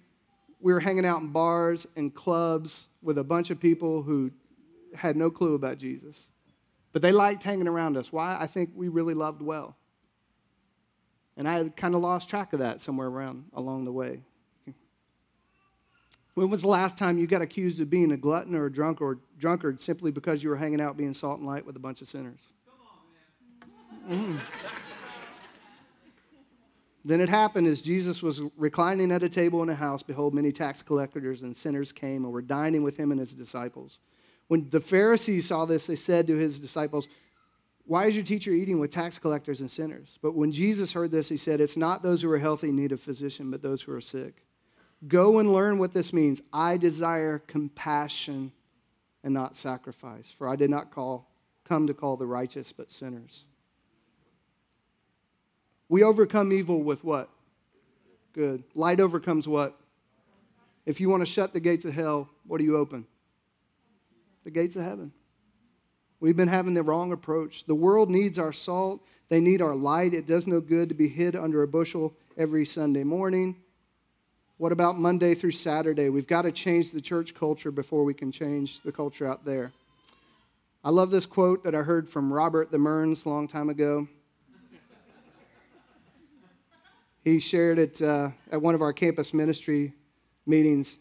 We were hanging out in bars and clubs with a bunch of people who had no clue about Jesus. But they liked hanging around us. Why? I think we really loved well. And I had kind of lost track of that somewhere around along the way. When was the last time you got accused of being a glutton or a drunk or drunkard simply because you were hanging out being salt and light with a bunch of sinners? Come on, Mm. Then it happened as Jesus was reclining at a table in a house. Behold, many tax collectors and sinners came and were dining with him and his disciples. When the Pharisees saw this, they said to his disciples, Why is your teacher eating with tax collectors and sinners? But when Jesus heard this, he said, It's not those who are healthy need a physician, but those who are sick. Go and learn what this means. I desire compassion and not sacrifice, for I did not call, come to call the righteous, but sinners. We overcome evil with what? Good. Light overcomes what? If you want to shut the gates of hell, what do you open? The gates of heaven. We've been having the wrong approach. The world needs our salt, they need our light. It does no good to be hid under a bushel every Sunday morning. What about Monday through Saturday? We've got to change the church culture before we can change the culture out there. I love this quote that I heard from Robert the Mearns a long time ago. He shared it uh, at one of our campus ministry meetings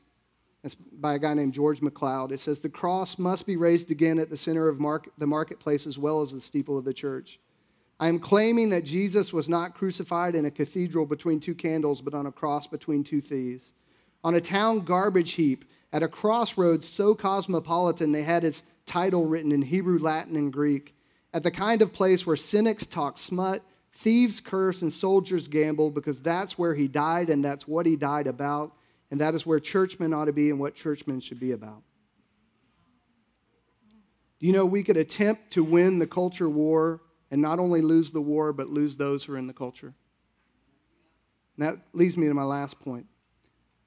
it's by a guy named George MacLeod. It says, The cross must be raised again at the center of the marketplace as well as the steeple of the church. I am claiming that Jesus was not crucified in a cathedral between two candles, but on a cross between two thieves. On a town garbage heap, at a crossroads so cosmopolitan they had its title written in Hebrew, Latin, and Greek. At the kind of place where cynics talk smut, thieves curse, and soldiers gamble, because that's where he died and that's what he died about, and that is where churchmen ought to be and what churchmen should be about. Do you know we could attempt to win the culture war and not only lose the war, but lose those who are in the culture. And that leads me to my last point.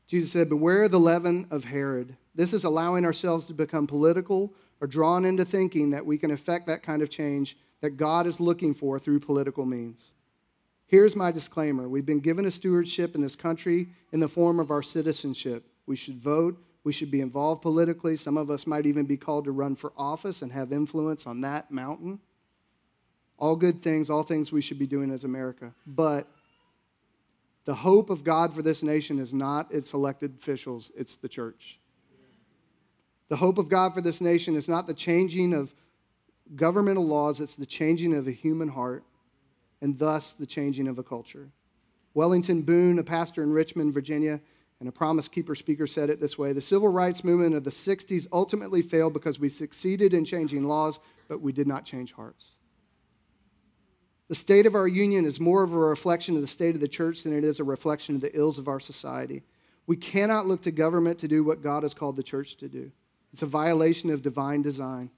Jesus said, Beware the leaven of Herod. This is allowing ourselves to become political or drawn into thinking that we can effect that kind of change that God is looking for through political means. Here's my disclaimer we've been given a stewardship in this country in the form of our citizenship. We should vote, we should be involved politically. Some of us might even be called to run for office and have influence on that mountain all good things, all things we should be doing as America. But the hope of God for this nation is not its elected officials, it's the church. The hope of God for this nation is not the changing of governmental laws, it's the changing of a human heart and thus the changing of a culture. Wellington Boone, a pastor in Richmond, Virginia, and a Promise Keeper speaker said it this way The civil rights movement of the 60s ultimately failed because we succeeded in changing laws, but we did not change hearts. The state of our union is more of a reflection of the state of the church than it is a reflection of the ills of our society. We cannot look to government to do what God has called the church to do. It's a violation of divine design.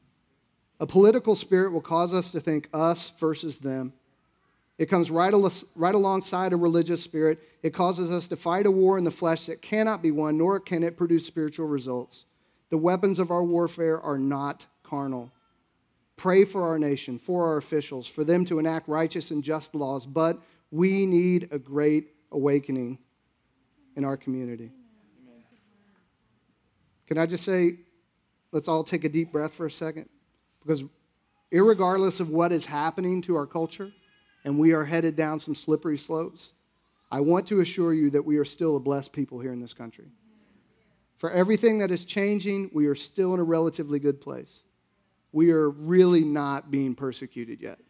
A political spirit will cause us to think us versus them. It comes right, al- right alongside a religious spirit. It causes us to fight a war in the flesh that cannot be won, nor can it produce spiritual results. The weapons of our warfare are not carnal. Pray for our nation, for our officials, for them to enact righteous and just laws, but we need a great awakening in our community. Can I just say, let's all take a deep breath for a second? Because, regardless of what is happening to our culture, and we are headed down some slippery slopes, I want to assure you that we are still a blessed people here in this country. For everything that is changing, we are still in a relatively good place we are really not being persecuted yet.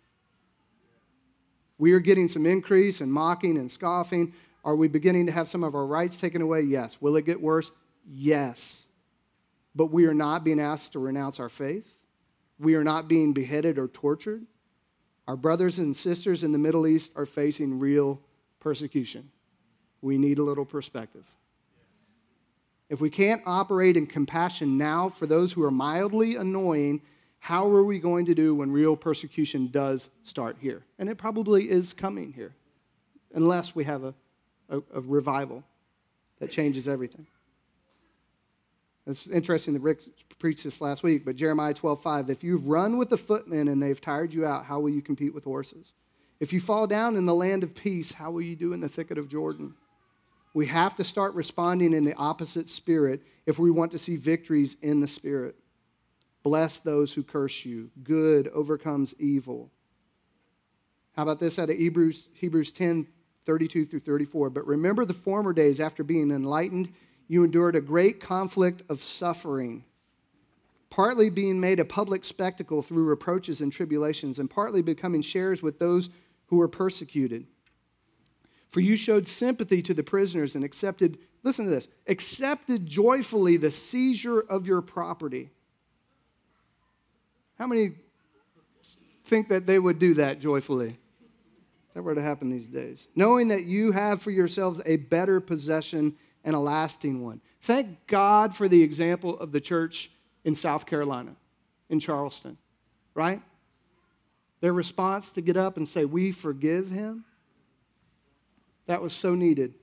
We are getting some increase in mocking and scoffing. Are we beginning to have some of our rights taken away? Yes. Will it get worse? Yes. But we are not being asked to renounce our faith. We are not being beheaded or tortured. Our brothers and sisters in the Middle East are facing real persecution. We need a little perspective. If we can't operate in compassion now for those who are mildly annoying How are we going to do when real persecution does start here? And it probably is coming here, unless we have a, a, a revival that changes everything. It's interesting that Rick preached this last week, but Jeremiah 12, 5, if you've run with the footmen and they've tired you out, how will you compete with horses? If you fall down in the land of peace, how will you do in the thicket of Jordan? We have to start responding in the opposite spirit if we want to see victories in the spirit. Bless those who curse you. Good overcomes evil. How about this out of Hebrews, Hebrews 10, 32 through 34? But remember the former days after being enlightened you endured a great conflict of suffering, partly being made a public spectacle through reproaches and tribulations, and partly becoming sharers with those who were persecuted. For you showed sympathy to the prisoners and accepted, listen to this, accepted joyfully the seizure of your property. How many think that they would do that joyfully? Is that were to happen these days? Knowing that you have for yourselves a better possession and a lasting one. Thank God for the example of the church in South Carolina, in Charleston, right? Their response to get up and say, We forgive him, that was so needed.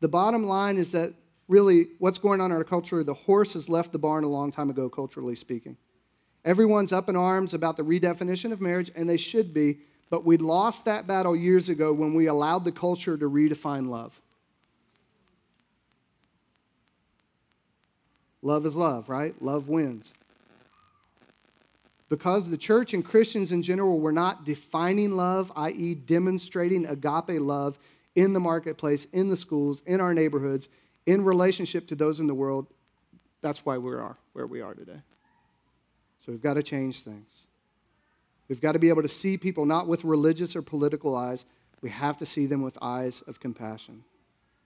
The bottom line is that really what's going on in our culture, the horse has left the barn a long time ago, culturally speaking. Everyone's up in arms about the redefinition of marriage, and they should be, but we lost that battle years ago when we allowed the culture to redefine love. Love is love, right? Love wins. Because the church and Christians in general were not defining love, i.e., demonstrating agape love in the marketplace, in the schools, in our neighborhoods, in relationship to those in the world, that's why we are where we are today. So we've got to change things. We've got to be able to see people not with religious or political eyes, we have to see them with eyes of compassion.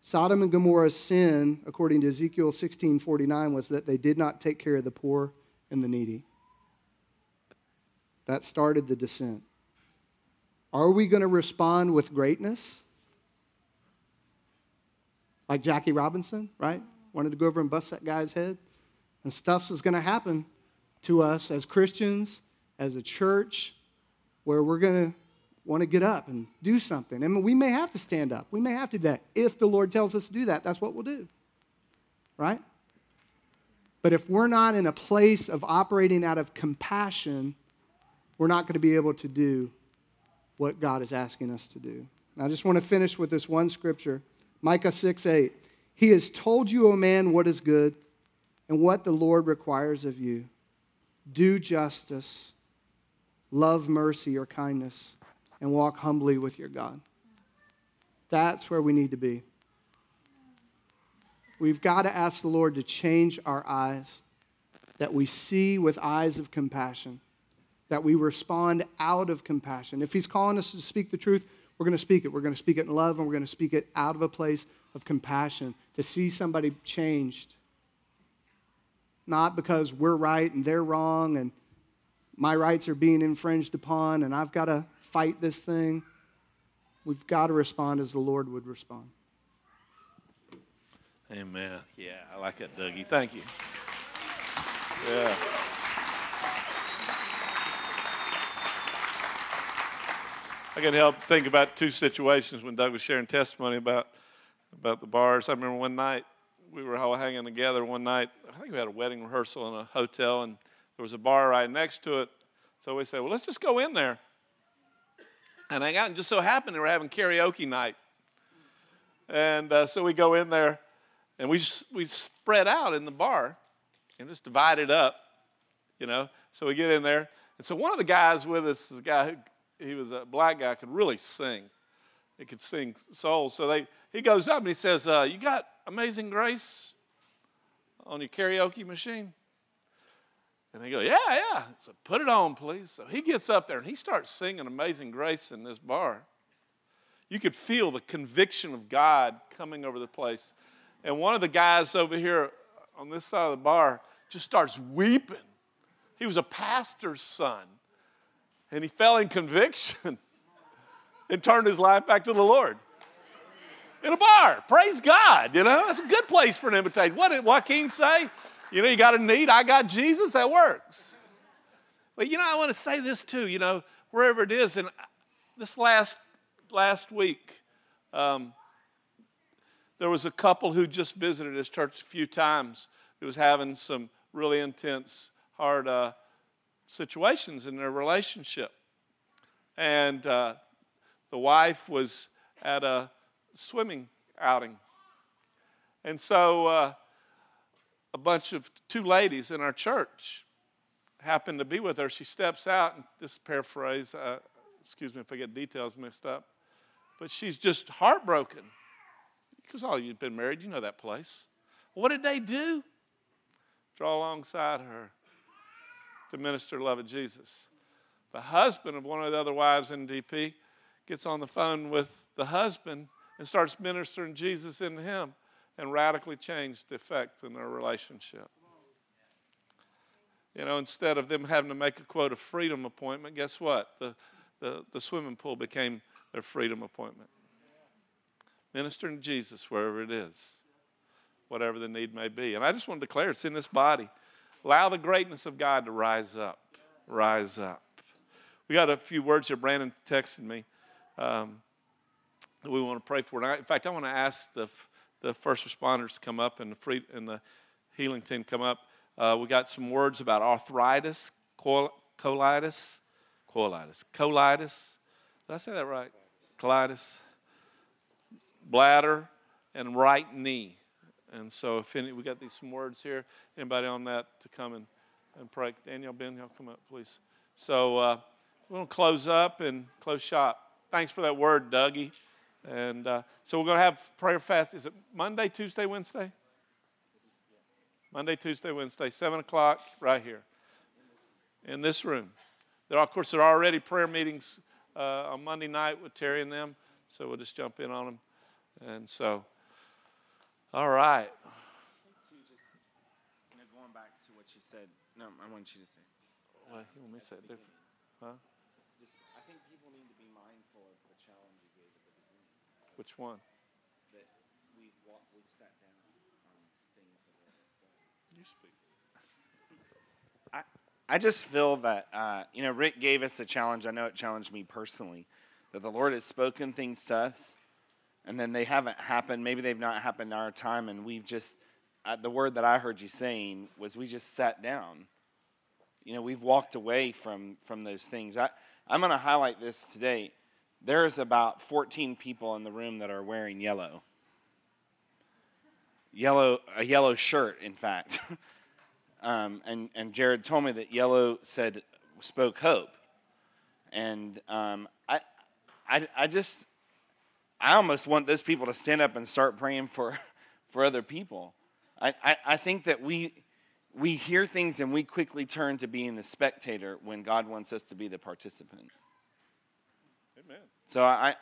Sodom and Gomorrah's sin, according to Ezekiel 16:49, was that they did not take care of the poor and the needy. That started the descent. Are we going to respond with greatness? Like Jackie Robinson, right? Wanted to go over and bust that guy's head. And stuff's is going to happen to us as Christians, as a church, where we're going to want to get up and do something. And we may have to stand up. We may have to do that. If the Lord tells us to do that, that's what we'll do. Right? But if we're not in a place of operating out of compassion, we're not going to be able to do what God is asking us to do. I just want to finish with this one scripture Micah 6 8. He has told you, O man, what is good and what the Lord requires of you. Do justice, love mercy or kindness, and walk humbly with your God. That's where we need to be. We've got to ask the Lord to change our eyes, that we see with eyes of compassion, that we respond out of compassion. If He's calling us to speak the truth, we're going to speak it. We're going to speak it in love, and we're going to speak it out of a place of compassion to see somebody changed. Not because we're right and they're wrong and my rights are being infringed upon and I've got to fight this thing. We've got to respond as the Lord would respond. Amen. Yeah, I like that, Dougie. Thank you. Yeah. I can help think about two situations when Doug was sharing testimony about about the bars. I remember one night we were all hanging together one night. I think we had a wedding rehearsal in a hotel, and there was a bar right next to it. So we said, well, let's just go in there and hang out. And just so happened they were having karaoke night. And uh, so we go in there and we, just, we spread out in the bar and just divided up, you know. So we get in there. And so one of the guys with us is a guy who, he was a black guy, could really sing. He could sing soul. So they, he goes up and he says, uh, You got Amazing Grace on your karaoke machine? And they go, Yeah, yeah. So put it on, please. So he gets up there and he starts singing Amazing Grace in this bar. You could feel the conviction of God coming over the place. And one of the guys over here on this side of the bar just starts weeping. He was a pastor's son. And he fell in conviction [laughs] and turned his life back to the Lord. In a bar. Praise God. You know, it's a good place for an invitation. What did Joaquin say? You know, you got a need, I got Jesus, that works. But you know, I want to say this too, you know, wherever it is. And this last, last week, um, there was a couple who just visited this church a few times who was having some really intense, hard uh, situations in their relationship. And uh, the wife was at a swimming outing. And so uh, a bunch of two ladies in our church happened to be with her. She steps out, and this paraphrase, uh, excuse me if I get details mixed up, but she's just heartbroken because all you've been married, you know that place. What did they do? Draw alongside her to minister love of Jesus. The husband of one of the other wives in DP gets on the phone with the husband and starts ministering Jesus into him and radically changed the effect in their relationship. You know, instead of them having to make a quote a freedom appointment, guess what? The, the, the swimming pool became their freedom appointment. Ministering Jesus wherever it is, whatever the need may be. And I just want to declare it's in this body. Allow the greatness of God to rise up. Rise up. We got a few words here. Brandon texted me um, that we want to pray for. I, in fact, I want to ask the, the first responders come up and the, free, and the healing team come up. Uh, we got some words about arthritis, col- colitis, colitis, colitis. Did I say that right? Colitis, bladder, and right knee. And so, if any, we got these some words here. Anybody on that to come and, and pray? Daniel, Ben, y'all come up, please. So, uh, we're going to close up and close shop. Thanks for that word, Dougie. And uh, so, we're going to have prayer fast. Is it Monday, Tuesday, Wednesday? Monday, Tuesday, Wednesday, 7 o'clock, right here in this room. There are, of course, there are already prayer meetings uh, on Monday night with Terry and them, so we'll just jump in on them. And so, all right. You know, going back to what you said, no, I want you to say. Well, you want me to say it different? Huh? Just, I think people need to be mindful of the challenge you gave at the beginning. Which one? That we've walked, we've sat down on things that are. You speak. I, I just feel that, uh, you know, Rick gave us a challenge. I know it challenged me personally. That the Lord has spoken things to us, and then they haven't happened. Maybe they've not happened in our time, and we've just, uh, the word that I heard you saying was we just sat down. You know, we've walked away from, from those things. I, I'm going to highlight this today. There's about 14 people in the room that are wearing yellow. Yellow, a yellow shirt, in fact. [laughs] um, and, and Jared told me that yellow said, spoke hope. And um, I, I, I just, I almost want those people to stand up and start praying for, [laughs] for other people. I, I, I think that we, we hear things and we quickly turn to being the spectator when God wants us to be the participant. Amen. So I,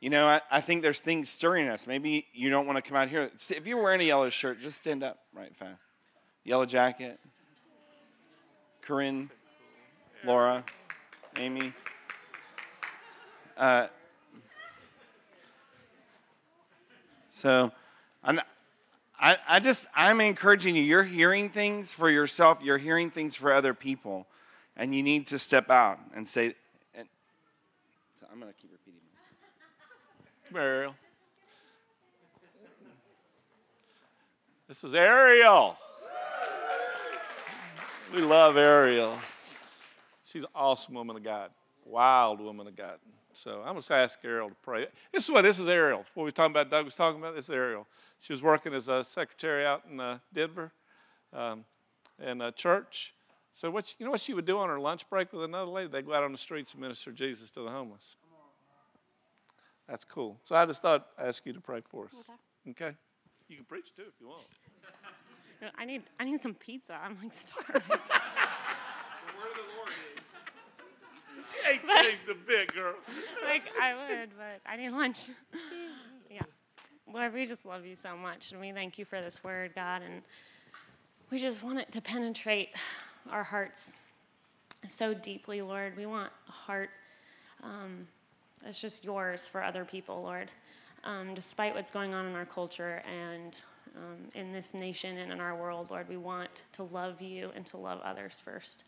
you know, I, I think there's things stirring us. Maybe you don't want to come out here. If you're wearing a yellow shirt, just stand up right fast. Yellow jacket. Corinne, Laura, Amy. Uh, so, I'm, I, I just, I'm encouraging you. You're hearing things for yourself, you're hearing things for other people, and you need to step out and say, and, so I'm going to keep Ariel. This is Ariel. We love Ariel. She's an awesome woman of God, wild woman of God. So I'm going to ask Ariel to pray. This is what this is Ariel. What we were talking about, Doug was talking about. This is Ariel. She was working as a secretary out in uh, Denver, um, in a church. So what you know what she would do on her lunch break with another lady? They'd go out on the streets and minister Jesus to the homeless. That's cool. So I just thought I'd ask you to pray for us. Okay. You can preach too if you want. I need I need some pizza. I'm like starving. [laughs] The word of the Lord is. Hey, changed a bit, girl. [laughs] like I would, but I need lunch. yeah. Lord, we just love you so much, and we thank you for this word, God, and we just want it to penetrate our hearts so deeply, Lord. We want a heart um, that's just yours for other people, Lord. Um, despite what's going on in our culture and um, in this nation and in our world, Lord, we want to love you and to love others first.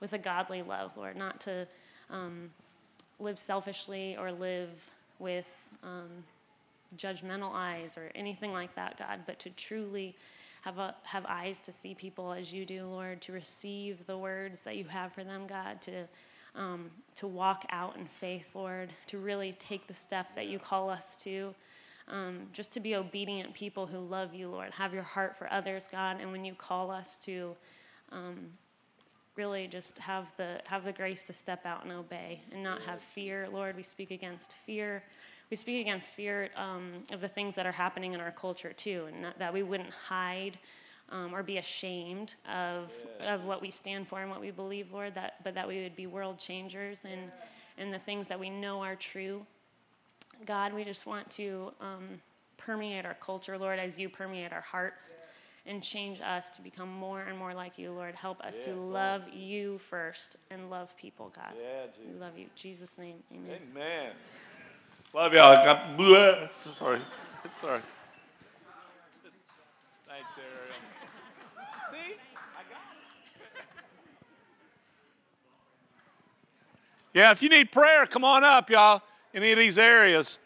with a godly love, Lord, not to um, live selfishly or live with um, judgmental eyes or anything like that, God, but to truly have, a, have eyes to see people as you do, Lord, to receive the words that you have for them, God, to, um, to walk out in faith, Lord, to really take the step that you call us to. Um, just to be obedient people who love you, Lord. Have your heart for others, God. And when you call us to um, really just have the have the grace to step out and obey and not have fear, Lord. We speak against fear. We speak against fear um, of the things that are happening in our culture too, and that, that we wouldn't hide um, or be ashamed of of what we stand for and what we believe, Lord. That but that we would be world changers and and the things that we know are true God, we just want to um, permeate our culture, Lord, as you permeate our hearts and change us to become more and more like you, Lord. Help us to love you first and love people, God. Yeah, We love you. In Jesus' name, amen. Amen. Love y'all. God bless. Sorry. [laughs] Sorry. Thanks, Ariel. See? I got it. Yeah, if you need prayer, come on up, y'all, any of these areas.